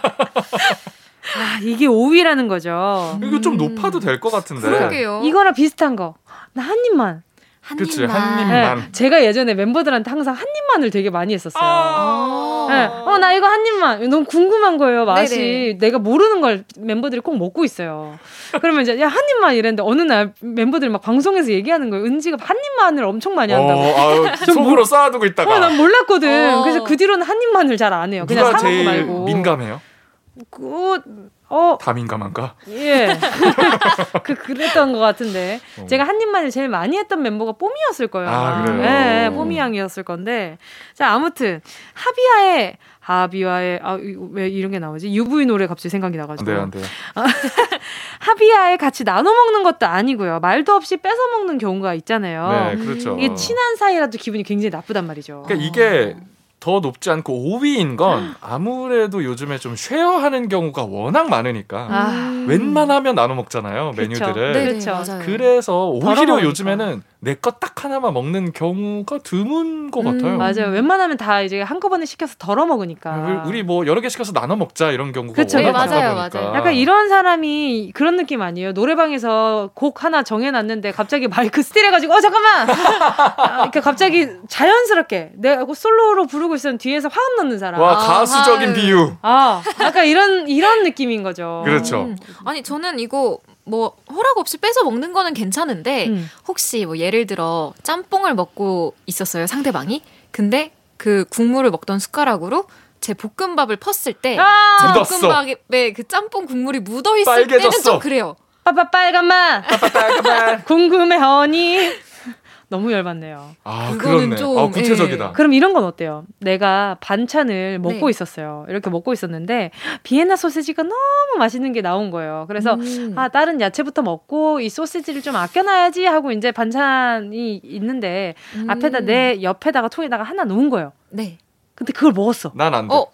아, 이게 5위라는 거죠. 이거 좀 높아도 될 것 같은데. 그러게요. 이거랑 비슷한 거. 나 한 입만. 한 그치, 입만. 한 입만. 네, 만. 제가 예전에 멤버들한테 항상 한 입만을 되게 많이 했었어요. 아. 네. 어, 나 이거 한 입만. 너무 궁금한 거예요, 맛이. 네네. 내가 모르는 걸 멤버들이 꼭 먹고 있어요. 그러면 이제, 야, 한 입만 이랬는데, 어느 날 멤버들이 막 방송에서 얘기하는 거예요. 은지가 한 입만을 엄청 많이 한다고. 어, 아유, <laughs> 좀 속으로 쌓아두고 있다가 어, 난 몰랐거든. 어. 그래서 그 뒤로는 한 입만을 잘 안 해요. 그냥 누가 사 먹고 제일 말고. 민감해요? 그, 어, 다 민감한가? 예. <laughs> 그, 그랬던 것 같은데. 어. 제가 한 입만을 제일 많이 했던 멤버가 뽀미였을 거예요. 아. 그래요? 예, 뽀미 양이었을 건데. 자, 아무튼, 하비아의, 하비아의, 아, 왜 이런 게 나오지? UV 노래 갑자기 생각이 안 나가지고. 돼요, 안 돼요. <laughs> 하비아에 같이 나눠 먹는 것도 아니고요. 말도 없이 뺏어 먹는 경우가 있잖아요. 네, 그렇죠. 음. 이게 친한 사이라도 기분이 굉장히 나쁘단 말이죠. 그러니까 이게 더 높지 않고 5위인 건 아무래도 요즘에 좀 쉐어하는 경우가 워낙 많으니까 아, 웬만하면 나눠 먹잖아요 그쵸. 메뉴들을. 네, 그렇죠. 맞아요. 그래서 오히려. 요즘에는 내거딱 하나만 먹는 경우가 드문 것 음, 같아요. 맞아요. 웬만하면 다 이제 한꺼번에 시켜서 덜어 먹으니까. 우리- 우리 뭐 여러 개 시켜서 나눠 먹자 이런 경우가 그쵸. 워낙 네, 많다 맞아요, 보니까. 맞아요. 약간 이런 사람이 그런 느낌 아니에요? 노래방에서 곡 하나 정해놨는데 갑자기 마이크 스틸해가지고 어 잠깐만 <laughs> 아, 이렇게 갑자기 자연스럽게 내가 솔로로 부르고 있었는 뒤에서 화음 넣는 사람. 와 아, 가수적인 아유. 비유. 아, 약간 이런 이런 느낌인 거죠. 그렇죠. 음. 아니 저는 이거 뭐 허락 없이 뺏어 먹는 거는 괜찮은데 음. 혹시 뭐 예를 들어 짬뽕을 먹고 있었어요 상대방이 근데 그 국물을 먹던 숟가락으로 제 볶음밥을 펐을 때제 아. 볶음밥에 그 짬뽕 국물이 묻어 있을 때는 빨개졌어. 좀 그래요. 빠빠 빨간맛 빨간맛. 궁금해 허니 너무 열받네요. 아 그거는. 좀, 아 구체적이다. 그럼 이런 건 어때요? 내가 반찬을 먹고 네. 있었어요. 이렇게 먹고 있었는데 비엔나 소세지가 너무 맛있는 게 나온 거예요. 그래서 음. 아 다른 야채부터 먹고 이 소시지를 좀 아껴놔야지 하고 이제 반찬이 있는데 음. 앞에다 내 옆에다가 통에다가 하나 놓은 거예요. 네. 근데 그걸 먹었어. 난 안 돼. 어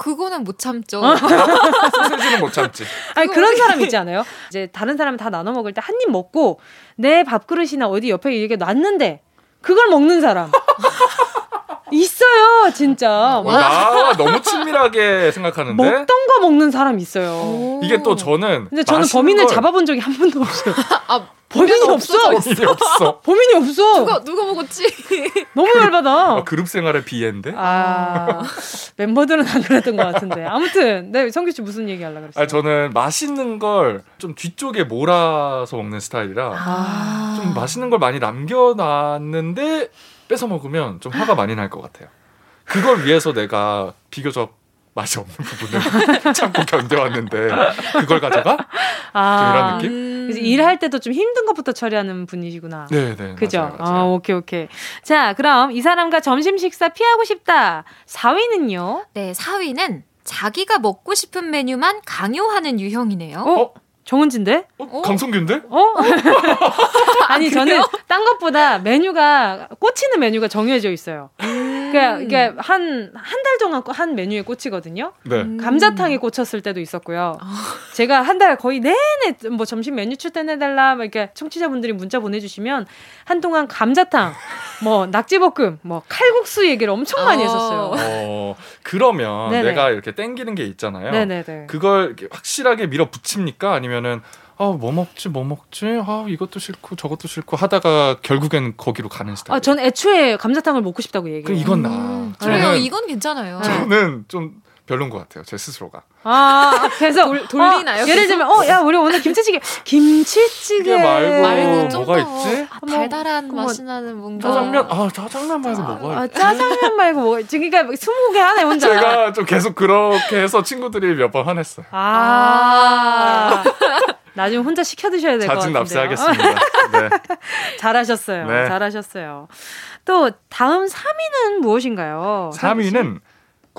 그거는 못 참죠. <laughs> 소세지는 못 참지. 아니 그런 왜- 사람 있지 않아요? 이제 다른 사람 다 나눠 먹을 때 한 입 먹고 내 밥그릇이나 어디 옆에 이렇게 놨는데 그걸 먹는 사람 <laughs> 있어요 진짜 어, 나와 너무 친밀하게 생각하는데 먹던 거 먹는 사람 있어요. 오. 이게 또 저는 근데 저는 범인을 걸- 잡아본 적이 한 번도 없어요. <laughs> 아 범인이 없어. 범인이 없어. <laughs> 범인이 없어. 누가 누가 먹었지? <laughs> 너무 열받아. 아, 그룹 생활의 비애인데. 아 멤버들은 안 그랬던 것 같은데 아무튼 네 성규 씨 무슨 얘기 하려 그랬어요? 아 저는 맛있는 걸 좀 뒤쪽에 몰아서 먹는 스타일이라 아. 좀 맛있는 걸 많이 남겨놨는데 뺏어 먹으면 좀 화가 많이 날 것 같아요. 그걸 위해서 내가 비교적 맛이 없는 부분을 <laughs> 참고 견뎌왔는데 그걸 가져가? 아, 이런 느낌? 음. 그래서 일할 때도 좀 힘든 것부터 처리하는 분이시구나. 네 네. 그죠? 맞아요, 아, 맞아요. 오케이, 오케이. 자, 그럼 이 사람과 점심 식사 피하고 싶다. 4위는요? 네 4위는 자기가 먹고 싶은 메뉴만 강요하는 유형이네요. 어? 정은진데? 어? 강성규인데? 어? <laughs> 아니, 저는 딴 것보다 메뉴가, 꽂히는 메뉴가 정해져 있어요. 그러니까 이게 한, 한 달 동안 한 메뉴에 꽂히거든요. 네. 음. 감자탕에 꽂혔을 때도 있었고요. 제가 한 달 거의 내내 뭐 점심 메뉴 출전해달라 막 이렇게 청취자분들이 문자 보내주시면 한동안 감자탕, 뭐 낙지볶음, 뭐 칼국수 얘기를 엄청 많이 어. 했었어요. 어, 그러면 네네. 내가 이렇게 땡기는 게 있잖아요. 네네네. 그걸 확실하게 밀어붙입니까? 아니면은 아뭐 먹지 뭐 먹지 아 이것도 싫고 저것도 싫고 하다가 결국엔 거기로 가는 스타일. 아, 전 애초에 감자탕을 먹고 싶다고 얘기해요. 그럼 이건 나. 음, 저는- 그래요. 이건 괜찮아요. 저는 좀 별론 것 같아요 제 스스로가. 아, 계속 돌- 돌리나요, 어, 예를? 들면, 어, 야, 우리 오늘 김치찌개, 김치찌개 말고 말고 좀 뭐가 더 있지? 달달한 뭐, 맛이 나는 뭔가 짜장면 아 짜장면 말고 뭐가 아, 있지? 짜장면 말고 뭐, 지금 그러니까 스무 개 하네 혼자. 제가 좀 계속 그렇게 해서 친구들이 몇 번 화냈어요. 아, <laughs> 나중에 혼자 시켜 드셔야 될것 자진 같은데요. 납세하겠습니다. 네. <laughs> 잘하셨어요. 네. 잘하셨어요. 또 다음 3위는 무엇인가요? 3위는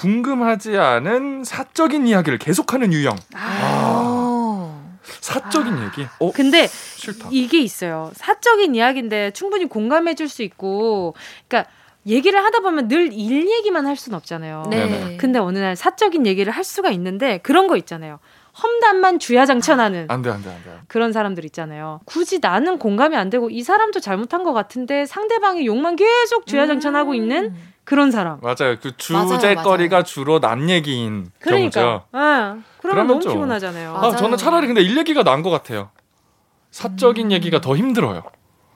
궁금하지 않은 사적인 이야기를 계속하는 유형. 어. 사적인 얘기. 어, 근데 싫다. 이게 있어요. 사적인 이야기인데 충분히 공감해 줄 수 있고, 그러니까 얘기를 하다 보면 늘 일 얘기만 할 수는 없잖아요. 네. 근데 어느 날 사적인 얘기를 할 수가 있는데 그런 거 있잖아요. 험담만 주야장천하는 안 돼, 안 돼, 안 돼. 그런 사람들 있잖아요. 굳이 나는 공감이 안 되고 이 사람도 잘못한 것 같은데 상대방이 욕만 계속 주야장천하고 음. 있는 그런 사람. 맞아요. 그 주제거리가 맞아요. 주로 남 얘기인 그러니까. 경우죠. 예. 그러면 그러면 너무 좀- 피곤하잖아요. 맞아요. 아, 저는 차라리 근데 일 얘기가 나은 것 같아요. 사적인 음. 얘기가 더 힘들어요.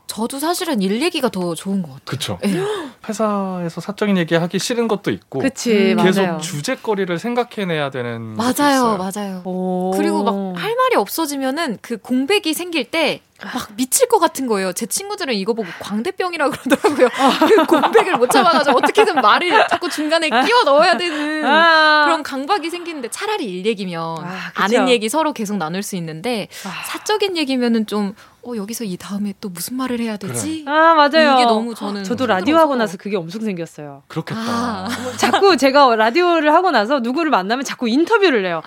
저도 사실은 일 얘기가 더 좋은 것 같아요. 그쵸? 예. <gasps> 회사에서 사적인 얘기 하기 싫은 것도 있고 그치, 계속 맞아요. 주제거리를 생각해내야 되는 맞아요, 있어요. 맞아요. 오. 그리고 막 할 말이 없어지면은 그 공백이 생길 때 막 미칠 것 같은 거예요. 제 친구들은 이거 보고 광대병이라고 그러더라고요. <laughs> 그 공백을 못 잡아가지고 어떻게든 말을 자꾸 중간에 끼워 넣어야 되는 아. 그런 강박이 생기는데 차라리 일 얘기면 아. 아는 얘기 서로 계속 나눌 수 있는데 아. 사적인 얘기면은 좀 어, 여기서 이 다음에 또 무슨 말을 해야 되지? 아, 맞아요. 이게 너무 저는 저도 힘들어서. 라디오 하고 나서 그게 엄청 생겼어요. 그렇겠다. 아. 자꾸 제가 라디오를 하고 나서 누구를 만나면 자꾸 인터뷰를 해요.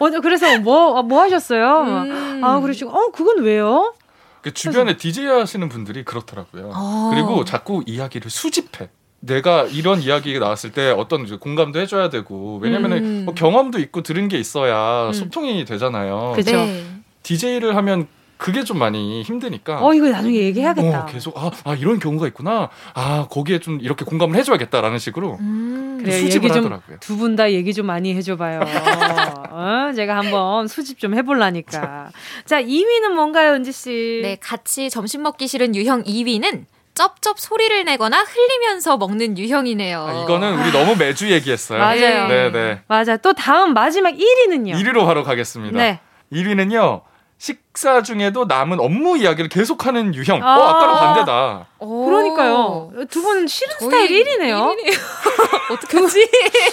어, 어, 그래서 뭐, 아, 뭐 하셨어요? 음. 아, 그러시고, 어, 그건 왜요? 그 주변에 DJ 하시는 분들이 그렇더라고요. 어. 그리고 자꾸 이야기를 수집해. 내가 이런 이야기가 나왔을 때 어떤 공감도 해줘야 되고 왜냐면은 음. 뭐 경험도 있고 들은 게 있어야 음. 소통이 되잖아요. 그쵸. 네. DJ를 하면 그게 좀 많이 힘드니까. 어, 이거 나중에 얘기해야겠다. 어, 계속 아, 아 이런 경우가 있구나. 아 거기에 좀 이렇게 공감을 해줘야겠다라는 식으로 음. 수집을 하더라고요. 두 분 다 얘기 좀 많이 해줘봐요. <laughs> 어, 제가 한번 수집 좀 해볼라니까. 자, 2위는 뭔가요, 은지 씨? 네, 같이 점심 먹기 싫은 유형 2위는 쩝쩝 소리를 내거나 흘리면서 먹는 유형이네요. 아, 이거는 우리 너무 매주 얘기했어요. 맞아요. 네 네. 맞아. 또 다음 마지막 1위는요. 1위로 바로 가겠습니다. 네. 1위는요. 식 사 중에도 남은 업무 이야기를 계속하는 유형. 아. 어, 아까랑 반대다. 오. 그러니까요. 두분 싫은 스타일 1위네요. 1위네요. <laughs> 어떡하지?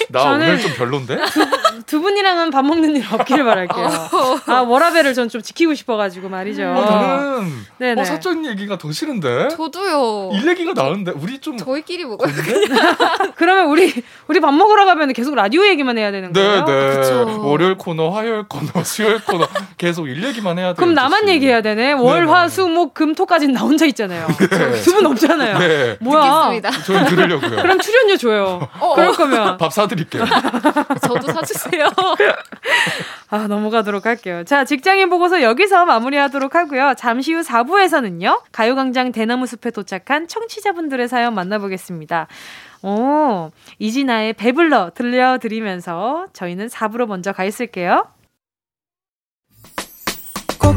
나 저는- 오늘 좀 별론데? 두 분이랑은 밥 먹는 일 없기를 바랄게요. 아, 워라벨을 전 좀 지키고 싶어가지고 말이죠. 어, 나는 네네. 어, 사적인 얘기가 더 싫은데? 저도요. 일 얘기가 나은데? 우리 좀 저희끼리 먹어요. <laughs> 그러면 우리, 우리 밥 먹으러 가면 계속 라디오 얘기만 해야 되는 거예요? 네, 네. 그쵸. 월요일 코너, 화요일 코너, 수요일 코너 계속 일 얘기만 해야 돼요. 그럼 나만. 얘기해야 되네. 월. 화, 수, 목, 금, 토까지는 나 혼자 있잖아요. <laughs> 네. 두분 없잖아요. 네. 뭐야? 듣겠습니다. 저희 들으려고요. 그럼 출연료 줘요. 그럴 거면. 밥 사드릴게요. 저도 사주세요. <laughs> 아, 넘어가도록 할게요. 자, 직장인 보고서 여기서 마무리하도록 하고요. 잠시 후 4부에서는요, 가요광장 대나무 숲에 도착한 청취자분들의 사연 만나보겠습니다. 오, 이진아의 배불러 들려드리면서 저희는 4부로 먼저 가 있을게요.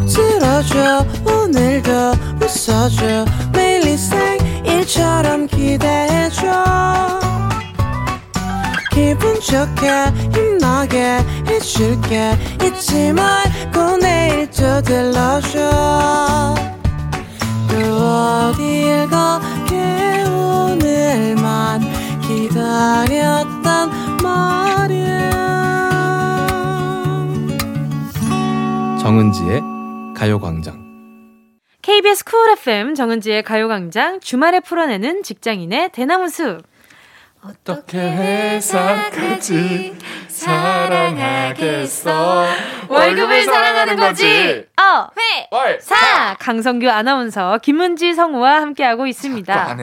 꼭 들어줘. 오늘도 웃어줘. 매일 일상일처럼 기대해줘. 기분 좋게 힘나게 해줄게. 잊지 말고 내일 또 들러줘. 또 어딜 가요광장 KBS 쿨 FM 정은지의 가요광장 주말에 풀어내는 직장인의 대나무 숲. 어떻게 회사까지 사랑하겠어? 월급을 사랑하는 거지. 어, 회! 월! 사! 강성규 아나운서, 김은지 성우와 함께하고 있습니다.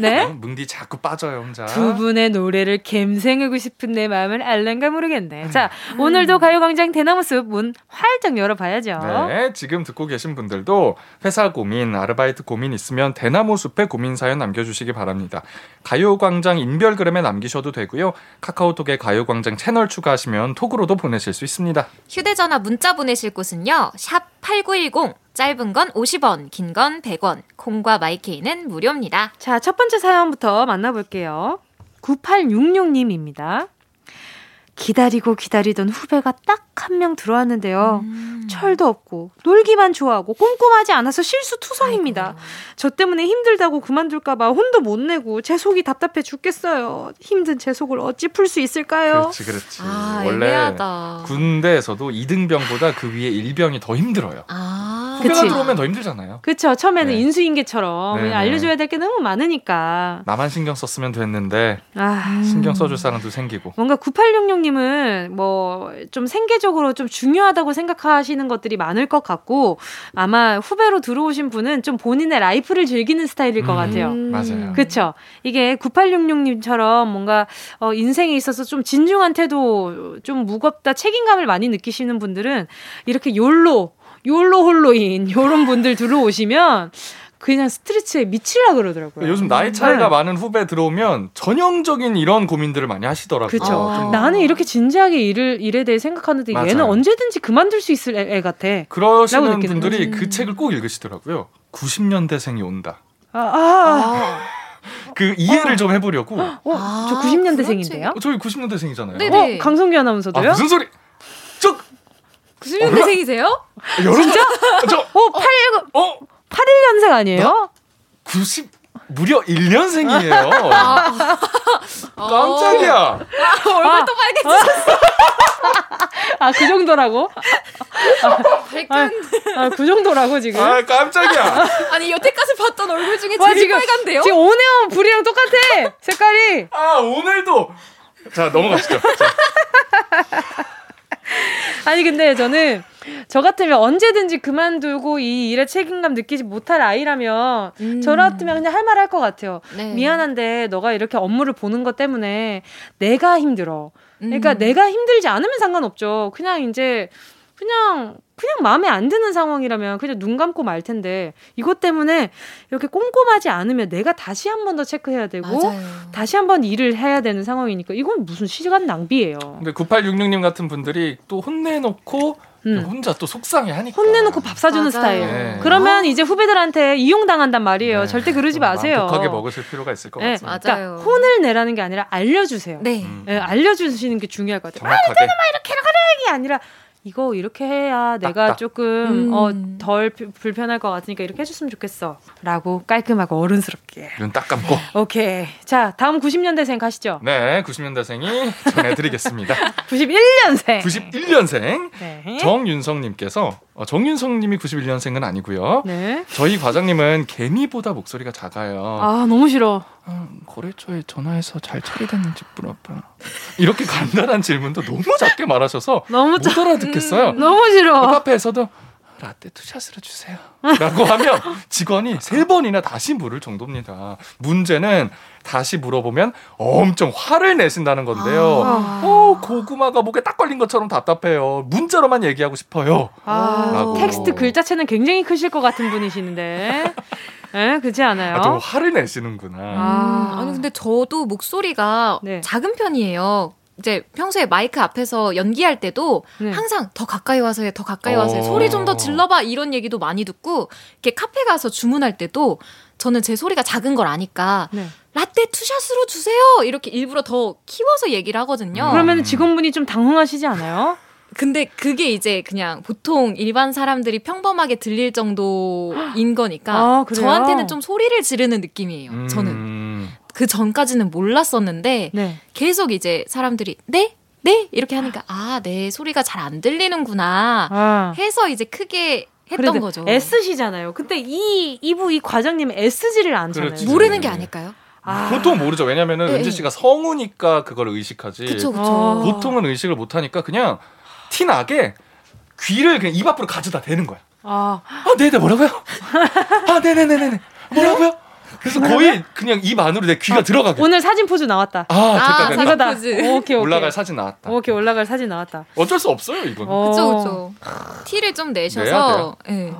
네. 어, 뭉디 자꾸 빠져요 혼자. 두 분의 노래를 갬생하고 싶은 내 마음을 알란가 모르겠네. 자, 오늘도 가요광장 대나무 숲 문 활짝 열어봐야죠. 네, 지금 듣고 계신 분들도 회사 고민, 아르바이트 고민 있으면 대나무 숲에 고민 사연 남겨주시기 바랍니다. 가요광장 인별그램에 남기셔도 되고요. 카카오톡에 가요광장 채널 추가하시면 톡으로도 보내실 수 있습니다. 휴대전화 문자 보내실 곳은요. 샵 8910. 짧은 건 50원, 긴 건 100원. 콩과 my K는 무료입니다. 자, 첫 번째 사연부터 만나볼게요. 9866님입니다. 기다리고 기다리던 후배가 딱 한 명 들어왔는데요. 음. 철도 없고 놀기만 좋아하고 꼼꼼하지 않아서 실수투성입니다. 아이고. 저 때문에 힘들다고 그만둘까봐 혼도 못 내고 제 속이 답답해 죽겠어요. 힘든 제 속을 어찌 풀 수 있을까요? 그렇지, 그렇지. 아, 원래 애매하다. 군대에서도 2등병보다 그 위에 1병이 더 힘들어요. 아. 후배가 그치. 들어오면 더 힘들잖아요. 그쵸. 처음에는 네. 인수인계처럼 네, 네. 알려줘야 될 게 너무 많으니까. 나만 신경 썼으면 됐는데 아. 신경 써줄 사람도 생기고. 뭔가 9866님 은 뭐 좀 생계적으로 좀 중요하다고 생각하시는 것들이 많을 것 같고 아마 후배로 들어오신 분은 좀 본인의 라이프를 즐기는 스타일일 것 음. 같아요. 맞아요. 그쵸. 이게 9866님처럼 뭔가 어, 인생에 있어서 좀 진중한 태도, 좀 무겁다, 책임감을 많이 느끼시는 분들은 이렇게 욜로, 욜로 홀로인, 요런 분들 들어오시면 그냥 스트레스에 미칠라 그러더라고요. 요즘 나이 차이가 네. 많은 후배 들어오면 전형적인 이런 고민들을 많이 하시더라고요. 그쵸. 좀 나는 이렇게 진지하게 일을, 일에 대해 생각하는데 맞아요. 얘는 언제든지 그만둘 수 있을 애, 애 같아. 그러시는 분들이 거지. 그 책을 꼭 읽으시더라고요. 90년대생이 온다. 아, 아, 아. 그 이해를 좀 해보려고. 어, 아, 저 90년대생인데요? 어, 저희 90년대생이잖아요. 네네. 어, 강성기 아, 아나운서도요? 무슨 소리? 저 90년대생이세요? 여러분 진짜? 저 어, 8, 어? 81년생 아니에요? 90 무려 1년생이에요. <laughs> 아. <laughs> 깜짝이야. 얼굴 또 빨개졌어. 아, 그 정도라고? 발끈. 아, 그 정도라고 지금? 아 깜짝이야. 아니 여태까지 봤던 얼굴 중에 와, 제일 지금- 빨간데요? 지금 오네온 불이랑 똑같아! 색깔이! 아 오늘도 자 넘어가시죠. 자, 아니, 근데 저는 저 같으면 언제든지 그만두고 이 일에 책임감 느끼지 못할 아이라면 음. 저 같으면 그냥 할 말 할 것 같아요. 네. 미안한데 너가 이렇게 업무를 보는 것 때문에 내가 힘들어. 그러니까 음. 내가 힘들지 않으면 상관없죠. 그냥 이제 그냥 그냥 마음에 안 드는 상황이라면 그냥 눈 감고 말 텐데 이것 때문에 이렇게 꼼꼼하지 않으면 내가 다시 한 번 더 체크해야 되고 맞아요. 다시 한 번 일을 해야 되는 상황이니까 이건 무슨 시간 낭비예요. 근데 9866님 같은 분들이 또 혼내놓고 음. 혼자 또 속상해 하니까. 혼내놓고 밥 사주는 맞아요. 스타일. 네. 그러면 이제 후배들한테 이용당한단 말이에요. 네. 절대 그러지 좀 마세요. 독하게 먹으실 필요가 있을 것 네, 같습니다. 그러니까 맞아요. 혼을 내라는 게 아니라 알려주세요. 네. 음. 네, 알려주시는 게 중요할 것 같아요. 정확하게. 이 아니라 이거 이렇게 해야 내가 딱딱. 조금 음. 어, 덜 부- 불편할 것 같으니까 이렇게 해줬으면 좋겠어. 라고 깔끔하고 어른스럽게. 눈 딱 감고. 오케이. 자, 다음 90년대생 가시죠. 네, 90년대생이 전해드리겠습니다. <laughs> 91년생. 91년생 네. 정윤성님께서 어, 정윤성님이 91년생은 아니고요. 네. 저희 과장님은 개미보다 목소리가 작아요. 아, 너무 싫어. 아, 거래처에 전화해서 잘 처리됐는지 물어봐. 이렇게 간단한 질문도 너무 작게 말하셔서 <laughs> 너무 못 짜- 알아듣겠어요. 너무 싫어. 카페에서도 라떼 투샷으로 주세요. 라고 하면 직원이 세 번이나 다시 물을 정도입니다. 문제는 다시 물어보면 엄청 화를 내신다는 건데요. 아. 어, 고구마가 목에 딱 걸린 것처럼 답답해요. 문자로만 얘기하고 싶어요. 아. 텍스트 글자체는 굉장히 크실 것 같은 분이시는데. 예, 그렇지 않아요? 아, 좀 화를 내시는구나. 아. 음, 아니 근데 저도 목소리가 네. 작은 편이에요. 이제 평소에 마이크 앞에서 연기할 때도 네. 항상 더 가까이 와서 해, 더 가까이 와서 해, 어. 소리 좀 더 질러봐 이런 얘기도 많이 듣고 이렇게 카페 가서 주문할 때도 저는 제 소리가 작은 걸 아니까 네. 라떼 투샷으로 주세요 이렇게 일부러 더 키워서 얘기를 하거든요. 그러면 직원분이 좀 당황하시지 않아요? 근데 그게 이제 그냥 보통 일반 사람들이 평범하게 들릴 정도인 거니까 아? 저한테는 좀 소리를 지르는 느낌이에요. 저는 음. 그 전까지는 몰랐었는데 네. 계속 이제 사람들이 네? 네? 이렇게 하니까 아, 내 소리가 잘 안 들리는구나 아. 해서 이제 크게 했던 거죠. S시잖아요. 근데 이 이부 이 과장님 S지를 않잖아요. 그렇지. 모르는 게 네. 아닐까요? 아. 보통 모르죠. 왜냐면은 네, 은지 네. 씨가 성우니까 그걸 의식하지. 그쵸 그쵸. 어. 보통은 의식을 못 하니까 그냥 티 나게 귀를 그냥 입 앞으로 가져다 대는 거야. 아, 아, 네네 뭐라고요? 아, 네네네네네 뭐라고요? 그래서 거의 그냥 입 안으로 내 귀가 들어가게. 오늘 사진 포즈 나왔다. 아, 아, 됐다 됐다. 사과- 이거다. 포즈. 오케이 오케이. 올라갈 사진 나왔다. 오케이 올라갈 사진 나왔다. 어쩔 수 없어요 이건. 어. 그쵸 그쵸. 티를 좀 내셔서 예.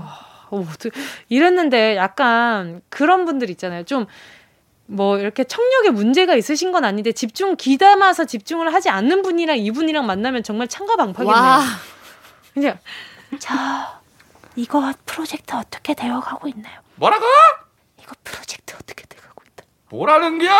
어, 어떡- 이랬는데 약간 그런 분들 있잖아요. 좀 뭐 이렇게 청력에 문제가 있으신 건 아닌데 집중 기담아서 집중을 하지 않는 분이랑 이분이랑 만나면 정말 와 창가방파겠네요. 그냥 저 이거 프로젝트 어떻게 되어가고 있나요? 뭐라고? 이거 프로젝트 어떻게 돼가고 있다. 뭐라는 게야?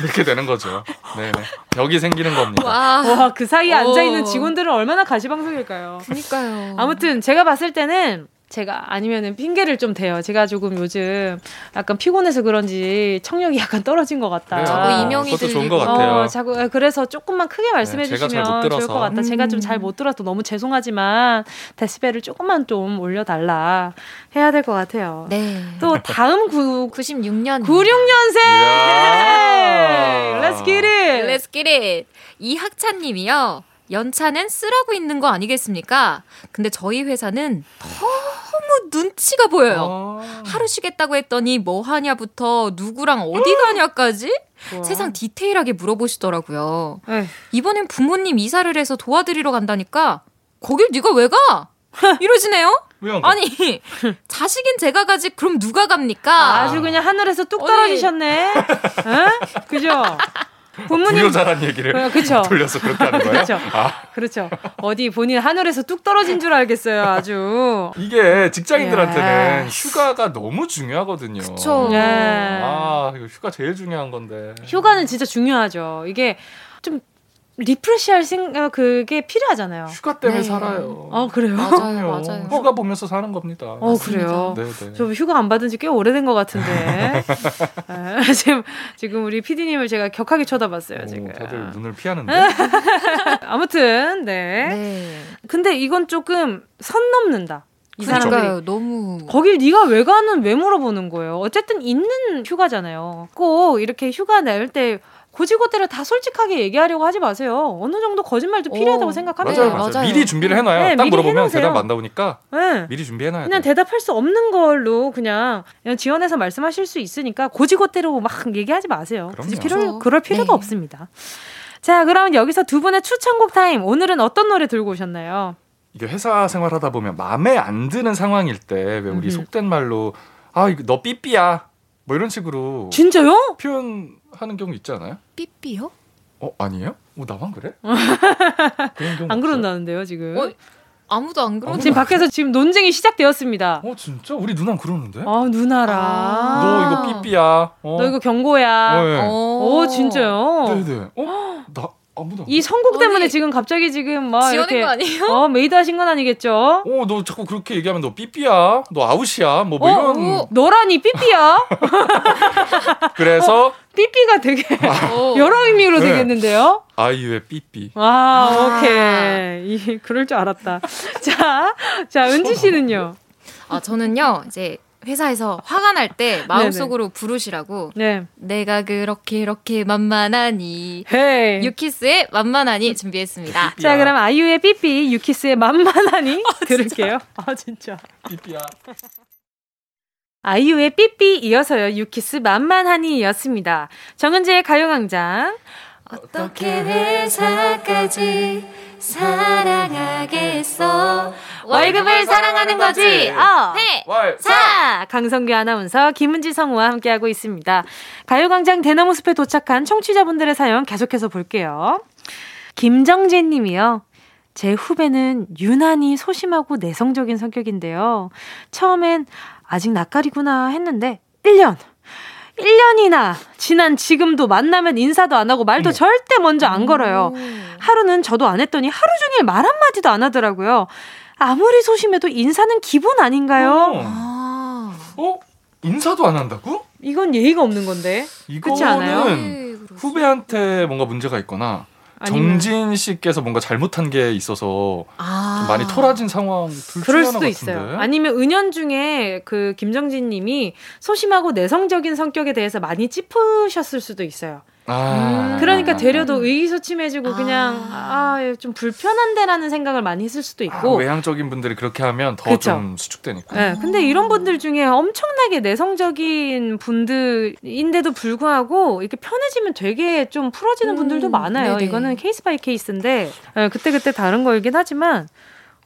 이렇게 <laughs> 되는 거죠. 네네. 여기 생기는 겁니다. 와, 와, 그 사이에 어. 앉아 있는 직원들은 얼마나 가시방석일까요? 그니까요. 아무튼 제가 봤을 때는 제가 아니면은 핑계를 좀 대요. 제가 조금 요즘 약간 피곤해서 그런지 청력이 <laughs> 약간 떨어진 것 같다. 그래요. 자꾸 이명이 그것도 좋은 들리고. 것 같아요. 어, 자꾸 예, 그래서 조금만 크게 말씀해 네, 주시면 좋을. 것 같다. 제가 좀 음. 잘못 들어서 너무 죄송하지만 데시벨을 조금만 좀 올려달라 해야 될 것 같아요. 네. 또 다음 구 96년. 96년생 이야. Let's get it. Let's get it. 이학찬님이요. 연차는 쓰라고 있는 거 아니겠습니까? 근데 저희 회사는 너무 눈치가 보여요. 어. 하루 쉬겠다고 했더니 뭐 하냐부터 누구랑 어디 가냐까지. 세상 디테일하게 물어보시더라고요. 에휴, 이번엔 부모님 이사를 해서 도와드리러 간다니까 거길 네가 왜 가? <laughs> 이러시네요. 아니 <laughs> 자식인 제가 가지 그럼 누가 갑니까? 아주 그냥 하늘에서 뚝 떨어지셨네. 응? 그죠? <laughs> 부모님 불효자란 얘기를 어, 그쵸. <laughs> 돌려서 그렇게 하는 거예요? 그쵸. 아, 그렇죠. 어디 본인 하늘에서 뚝 떨어진 줄 알겠어요. 아주. 이게 직장인들한테는 야. 휴가가 너무 중요하거든요. 그쵸. 네. 아, 이거 휴가 제일 중요한 건데. 휴가는 진짜 중요하죠. 이게 좀 리프레시할 생각 그게 필요하잖아요. 휴가 때문에 네. 살아요. 어 그래요? 맞아요, 맞아요. 휴가 보면서 사는 겁니다. 어 그래요. 네, 네. 저 휴가 안 받은 지 꽤 오래된 것 같은데 아, <laughs> 지금 지금 우리 PD님을 제가 격하게 쳐다봤어요 오, 지금. 다들 눈을 피하는데. <laughs> 아무튼 네. 네. 근데 이건 조금 선 넘는다. 이 사람들이. 그러니까요. 너무 거길 네가 왜 가는 왜 물어보는 거예요. 어쨌든 있는 휴가잖아요. 꼭 이렇게 휴가 낼 때 고지고대로 다 솔직하게 얘기하려고 하지 마세요. 어느 정도 거짓말도 오, 필요하다고 생각합니다. 맞아요, 네, 맞아요, 맞아요. 미리 준비를 해놔요. 네, 딱 미리 물어보면 해놓으세요. 대답 안 나오니까 네. 미리 준비해놔야 그냥 돼. 대답할 수 없는 걸로 그냥, 그냥 지원해서 말씀하실 수 있으니까 고지고대로 막 얘기하지 마세요. 그럼요. 필요. 그럴 필요가 네. 없습니다. 자, 그럼 여기서 두 분의 추천곡 타임. 오늘은 어떤 노래 들고 오셨나요? 이게 회사 생활하다 보면 마음에 안 드는 상황일 때 왜 우리. 속된 말로 아 이거 너 삐삐야 뭐 이런 식으로 진짜요? 표현 하는 경우 있지 않아요? 삐삐요? 어 아니에요? 어 나만 그래? <laughs> 그런 경우 안? 그런다는데요, 지금. 어, 아무도 안 그러지. 지금 밖에서 지금 논쟁이 시작되었습니다. 어 진짜 우리 누난 그러는데? 아, 누나라. 아. 너 이거 삐삐야. 어. 너 이거 경고야. 어, 네. 오, 진짜요? 네네. 어? 나 아무도 안이 선곡 때문에 아니, 지금 갑자기 지금 막 이렇게 거 아니에요? 어 메이드 하신 건 아니겠죠? 어, 너 자꾸 그렇게 얘기하면 너 삐삐야, 너 아웃이야, 뭐, 뭐 어, 이런. 어. 너라니 삐삐야? <laughs> 그래서 삐삐가 되게 어. 여러 의미로 네. 되겠는데요? 아이유의 삐삐. 아, 오케이. 이, 그럴 줄 알았다. 자, 자, 은지 씨는요? 아 저는요 이제 회사에서 화가 날 때 마음속으로 부르시라고 네. 내가 그렇게 이렇게 만만하니 헤이. 유키스의 만만하니 준비했습니다. 자, 그럼 아이유의 삐삐, 유키스의 만만하니 <laughs> 들을게요. 아, 진짜. 삐삐야. 아이유의 삐삐 이어서요. 유키스 만만하니였습니다. 정은지의 가요광장. 어떻게 회사까지 사랑하겠어 월급을 사랑하는 거지 어. 네. 왈. 자, 강성규 아나운서, 김은지 성우와 함께하고 있습니다. 가요광장 대나무 숲에 도착한 청취자분들의 사연 계속해서 볼게요. 김정재 님이요. 제 후배는 유난히 소심하고 내성적인 성격인데요. 처음엔 아직 낯가리구나 했는데 1년. 1년이나 지난 지금도 만나면 인사도 안 하고 말도 절대 먼저 안 걸어요. 하루는 저도 안 했더니 하루 종일 말 한마디도 안 하더라고요. 아무리 소심해도 인사는 기본 아닌가요? 어. 아. 어? 인사도 안 한다고? 이건 예의가 없는 건데. 그렇지 않아요? 이거는 네. 후배한테 뭔가 문제가 있거나 정진 씨께서 뭔가 잘못한 게 있어서 아. 좀 많이 토라진 상황 둘 그럴 중에 수도. 있어요. 아니면 은연 중에 그 김정진 님이 소심하고 내성적인 성격에 대해서 많이 찝으셨을 수도 있어요. 아. 그러니까 되려도 의기소침해지고 아. 그냥 아 좀 불편한데라는 생각을 많이 했을 수도 아, 있고. 외향적인 분들이 그렇게 하면 더. 좀 수축되니까. 네, 근데 이런 분들 중에 엄청나게 내성적인 분들인데도 불구하고 이렇게 편해지면 되게 좀 풀어지는 음, 분들도 많아요. 네네. 이거는 case by case인데 네, 그때 그때 다른 거이긴 하지만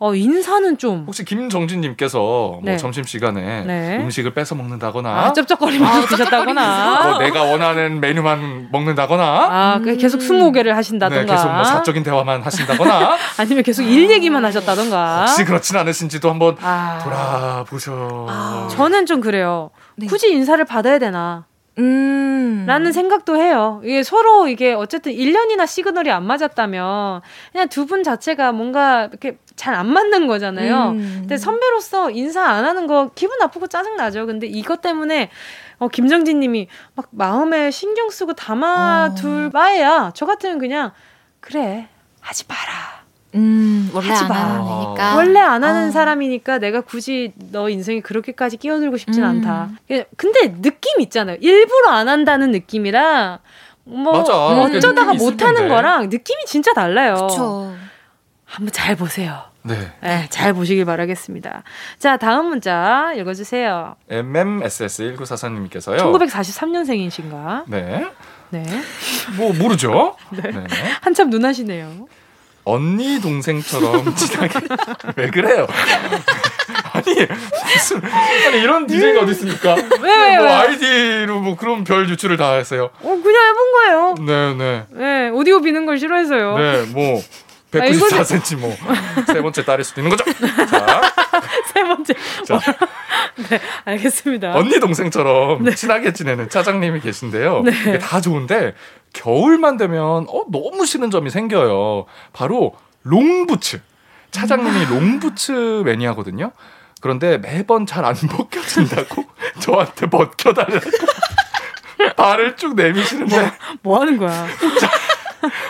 어 인사는 좀 혹시 김정진님께서 뭐 네. 점심 시간에 네. 음식을 뺏어 먹는다거나, 아, 쩝쩝거리면서 아, 드셨다거나 뭐 내가 원하는 메뉴만 먹는다거나, 아, 그 계속 스무고개를 네, 하신다던가 계속 뭐 사적인 대화만 하신다거나, <laughs> 아니면 계속 일 얘기만 하셨다던가 혹시 그렇진 않으신지도 한번 아, 돌아보셔. 아. 저는 좀 그래요. 네. 굳이 인사를 받아야 되나? 음. 라는 생각도 해요. 이게 서로 이게 어쨌든 1년이나 시그널이 안 맞았다면 그냥 두 분 자체가 뭔가 이렇게 잘 안 맞는 거잖아요. 음. 근데 선배로서 인사 안 하는 거 기분 나쁘고 짜증 나죠. 근데 이것 때문에 어, 김정진 님이 막 마음에 신경 쓰고 담아둘 어. 바에야 저 같으면 그냥 그래 하지 마라. 음, 원래 하지 안 마. 하는 애니까. 원래 안 하는 어. 사람이니까 내가 굳이 너 인생에 그렇게까지 끼어들고 싶진 음. 않다. 예, 근데 느낌 있잖아요. 일부러 안 한다는 느낌이랑 뭐 맞아. 어쩌다가 못 하는. 거랑 느낌이 진짜 달라요. 그쵸. 한번 잘 보세요. 네. 네, 잘 보시길 바라겠습니다. 자, 다음 문자 읽어주세요. MMSS1944님께서요. 1943년생이신가? 네. 네. 뭐 모르죠? <laughs> 네. 한참 눈하시네요. 언니 동생처럼 <laughs> 친하게 왜 그래요? <laughs> 아니 무슨 아니 이런 디제이가 어디 있습니까? 왜, 왜, 뭐 왜? 아이디로 뭐 그런 별 유출을 다 했어요. 어, 그냥 해본 거예요. 네, 네. 네, 오디오 비는 걸 싫어해서요. 네, 뭐 아, 이거는- 194cm 뭐 세 번째 딸일 수도 있는 거죠. <laughs> 자, 세 <laughs> 알겠습니다. 언니 동생처럼 친하게 지내는 차장님이 계신데요. 네. 이게 다 좋은데 겨울만 되면 어 너무 싫은 점이 생겨요. 바로 롱부츠. 차장님이 롱부츠 매니아거든요. 그런데 매번 잘 안 <laughs> 벗겨진다고 <laughs> 저한테 벗겨달라고 발을 쭉 내미시는데 뭐 하는 거야?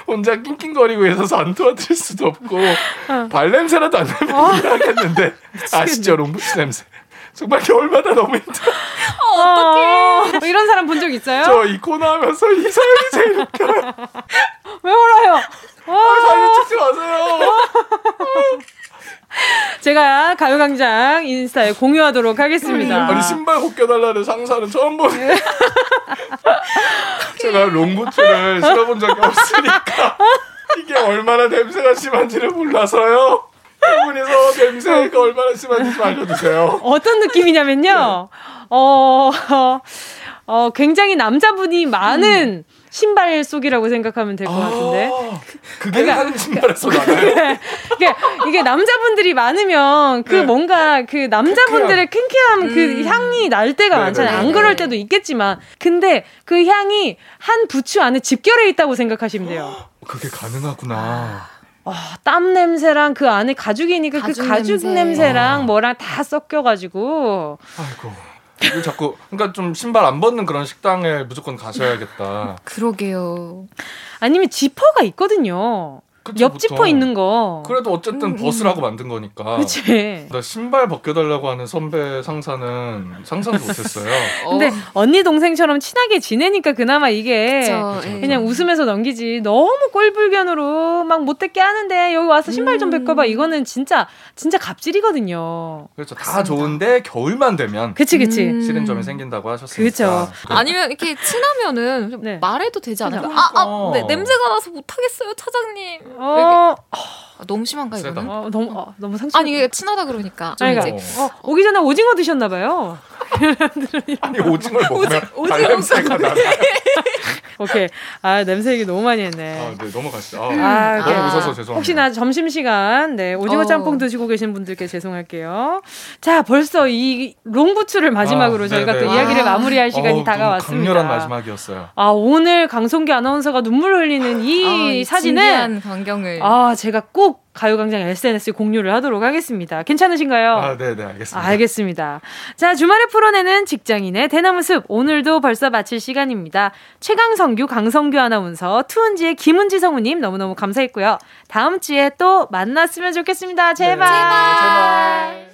혼자 낑낑거리고 있어서 안 도와드릴 수도 없고 어. 발 냄새라도 안 나면 일하겠는데 아시죠 롱부츠 냄새 정말 겨울마다 너무 힘들어 어떡해. 이런 사람 본 적 있어요? 저 이 코너 하면서 이 사연이 제일 웃겨요 왜 울어요? 사진 찍지 마세요 제가 가요광장 인스타에 공유하도록 하겠습니다. 아니 신발 벗겨달라는 상사는 처음 보네 제가 롱부츠를 신어본 적이 없으니까 이게 얼마나 냄새가 심한지를 몰라서요 이분이서 냄새가 얼마나 심한지 좀 알려주세요 어떤 느낌이냐면요. 어, 어, 굉장히 남자분이 많은 신발 속이라고 생각하면 될 것 같은데. 아, 그게 한 신발에서 나나요? 이게, 이게 남자분들이 많으면 그 네. 뭔가 그 남자분들의 쾌쾌한 그 향이 날 때가 네, 많잖아요. 네, 안 네. 그럴 때도 있겠지만. 근데 그 향이 한 부츠 안에 집결해 있다고 생각하시면 돼요. 그게 가능하구나 아, 땀 냄새랑 그 안에 가죽이니까 그 가죽 가죽 냄새. 냄새랑 아. 뭐랑 다 섞여가지고. 아이고 이거 자꾸 그러니까 좀 신발 안 벗는 그런 식당에 무조건 가셔야겠다 그러게요. 아니면 지퍼가 있거든요. 그쵸, 옆 지퍼 보통. 있는 거. 그래도 어쨌든 음, 벗으라고 만든 거니까 그치. 나 신발 벗겨달라고 하는 선배 상사는 상상도 못했어요. <laughs> 근데 어, 언니 동생처럼 친하게 지내니까 그나마 이게 그쵸, 예. 그냥 웃으면서 넘기지 너무 꼴불견으로 막 못됐게 하는데 여기 와서 신발 좀 음. 벗겨봐 이거는 진짜 진짜 갑질이거든요. 그렇죠. 다 좋은데 겨울만 되면 그치 그치. 음. 싫은 점이 생긴다고 하셨으니까. 그쵸. 아니면 이렇게 친하면은 좀 네. 말해도 되지 않을까? 아, 아, 그러니까. 네, 냄새가 나서 못하겠어요, 차장님. 어, 아, 너무 심한가 세다. 이거는? 어, 너무 어, 너무 상처. 아니 이게 친하다 그러니까 좀 아니, 그러니까, 어, 오기 전에 오징어 드셨나 봐요. <laughs> 아니 오징어를 먹으면 오징어 발냄새가 나요. <laughs> 오케이. 아 냄새 얘기 너무 많이 했네. 아, 네 넘어가시죠. 아, 아. 너무 웃어서 죄송합니다. 혹시나 점심 시간, 네, 오징어 어. 짬뽕 드시고 계신 분들께 죄송할게요. 자, 벌써 이 롱부츠를 마지막으로 아, 저희가 또 네네. 이야기를 아. 마무리할 시간이 좀 다가왔습니다. 강렬한 마지막이었어요. 아, 오늘 강성기 아나운서가 눈물 흘리는 이 아, 이 사진은, 광경을 아, 제가 꼭 가요광장 SNS에 공유를 하도록 하겠습니다. 괜찮으신가요? 아, 네, 네, 알겠습니다. 알겠습니다. 자, 주말에 풀어내는 직장인의 대나무 숲. 오늘도 벌써 마칠 시간입니다. 최강성규, 강성규 아나운서, 투은지의 김은지 성우님 너무너무 감사했고요. 다음 주에 또 만났으면 좋겠습니다. 제발. 네, 제발.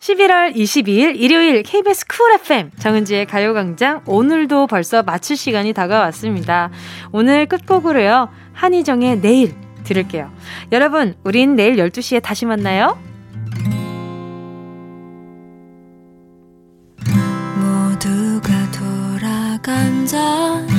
11월 22일 일요일 KBS 쿨 FM 정은지의 가요광장 오늘도 벌써 마칠 시간이 다가왔습니다. 오늘 끝곡으로요. 한희정의 내일 들을게요. 여러분, 우린 내일 12시에 다시 만나요. 모두가 돌아간 자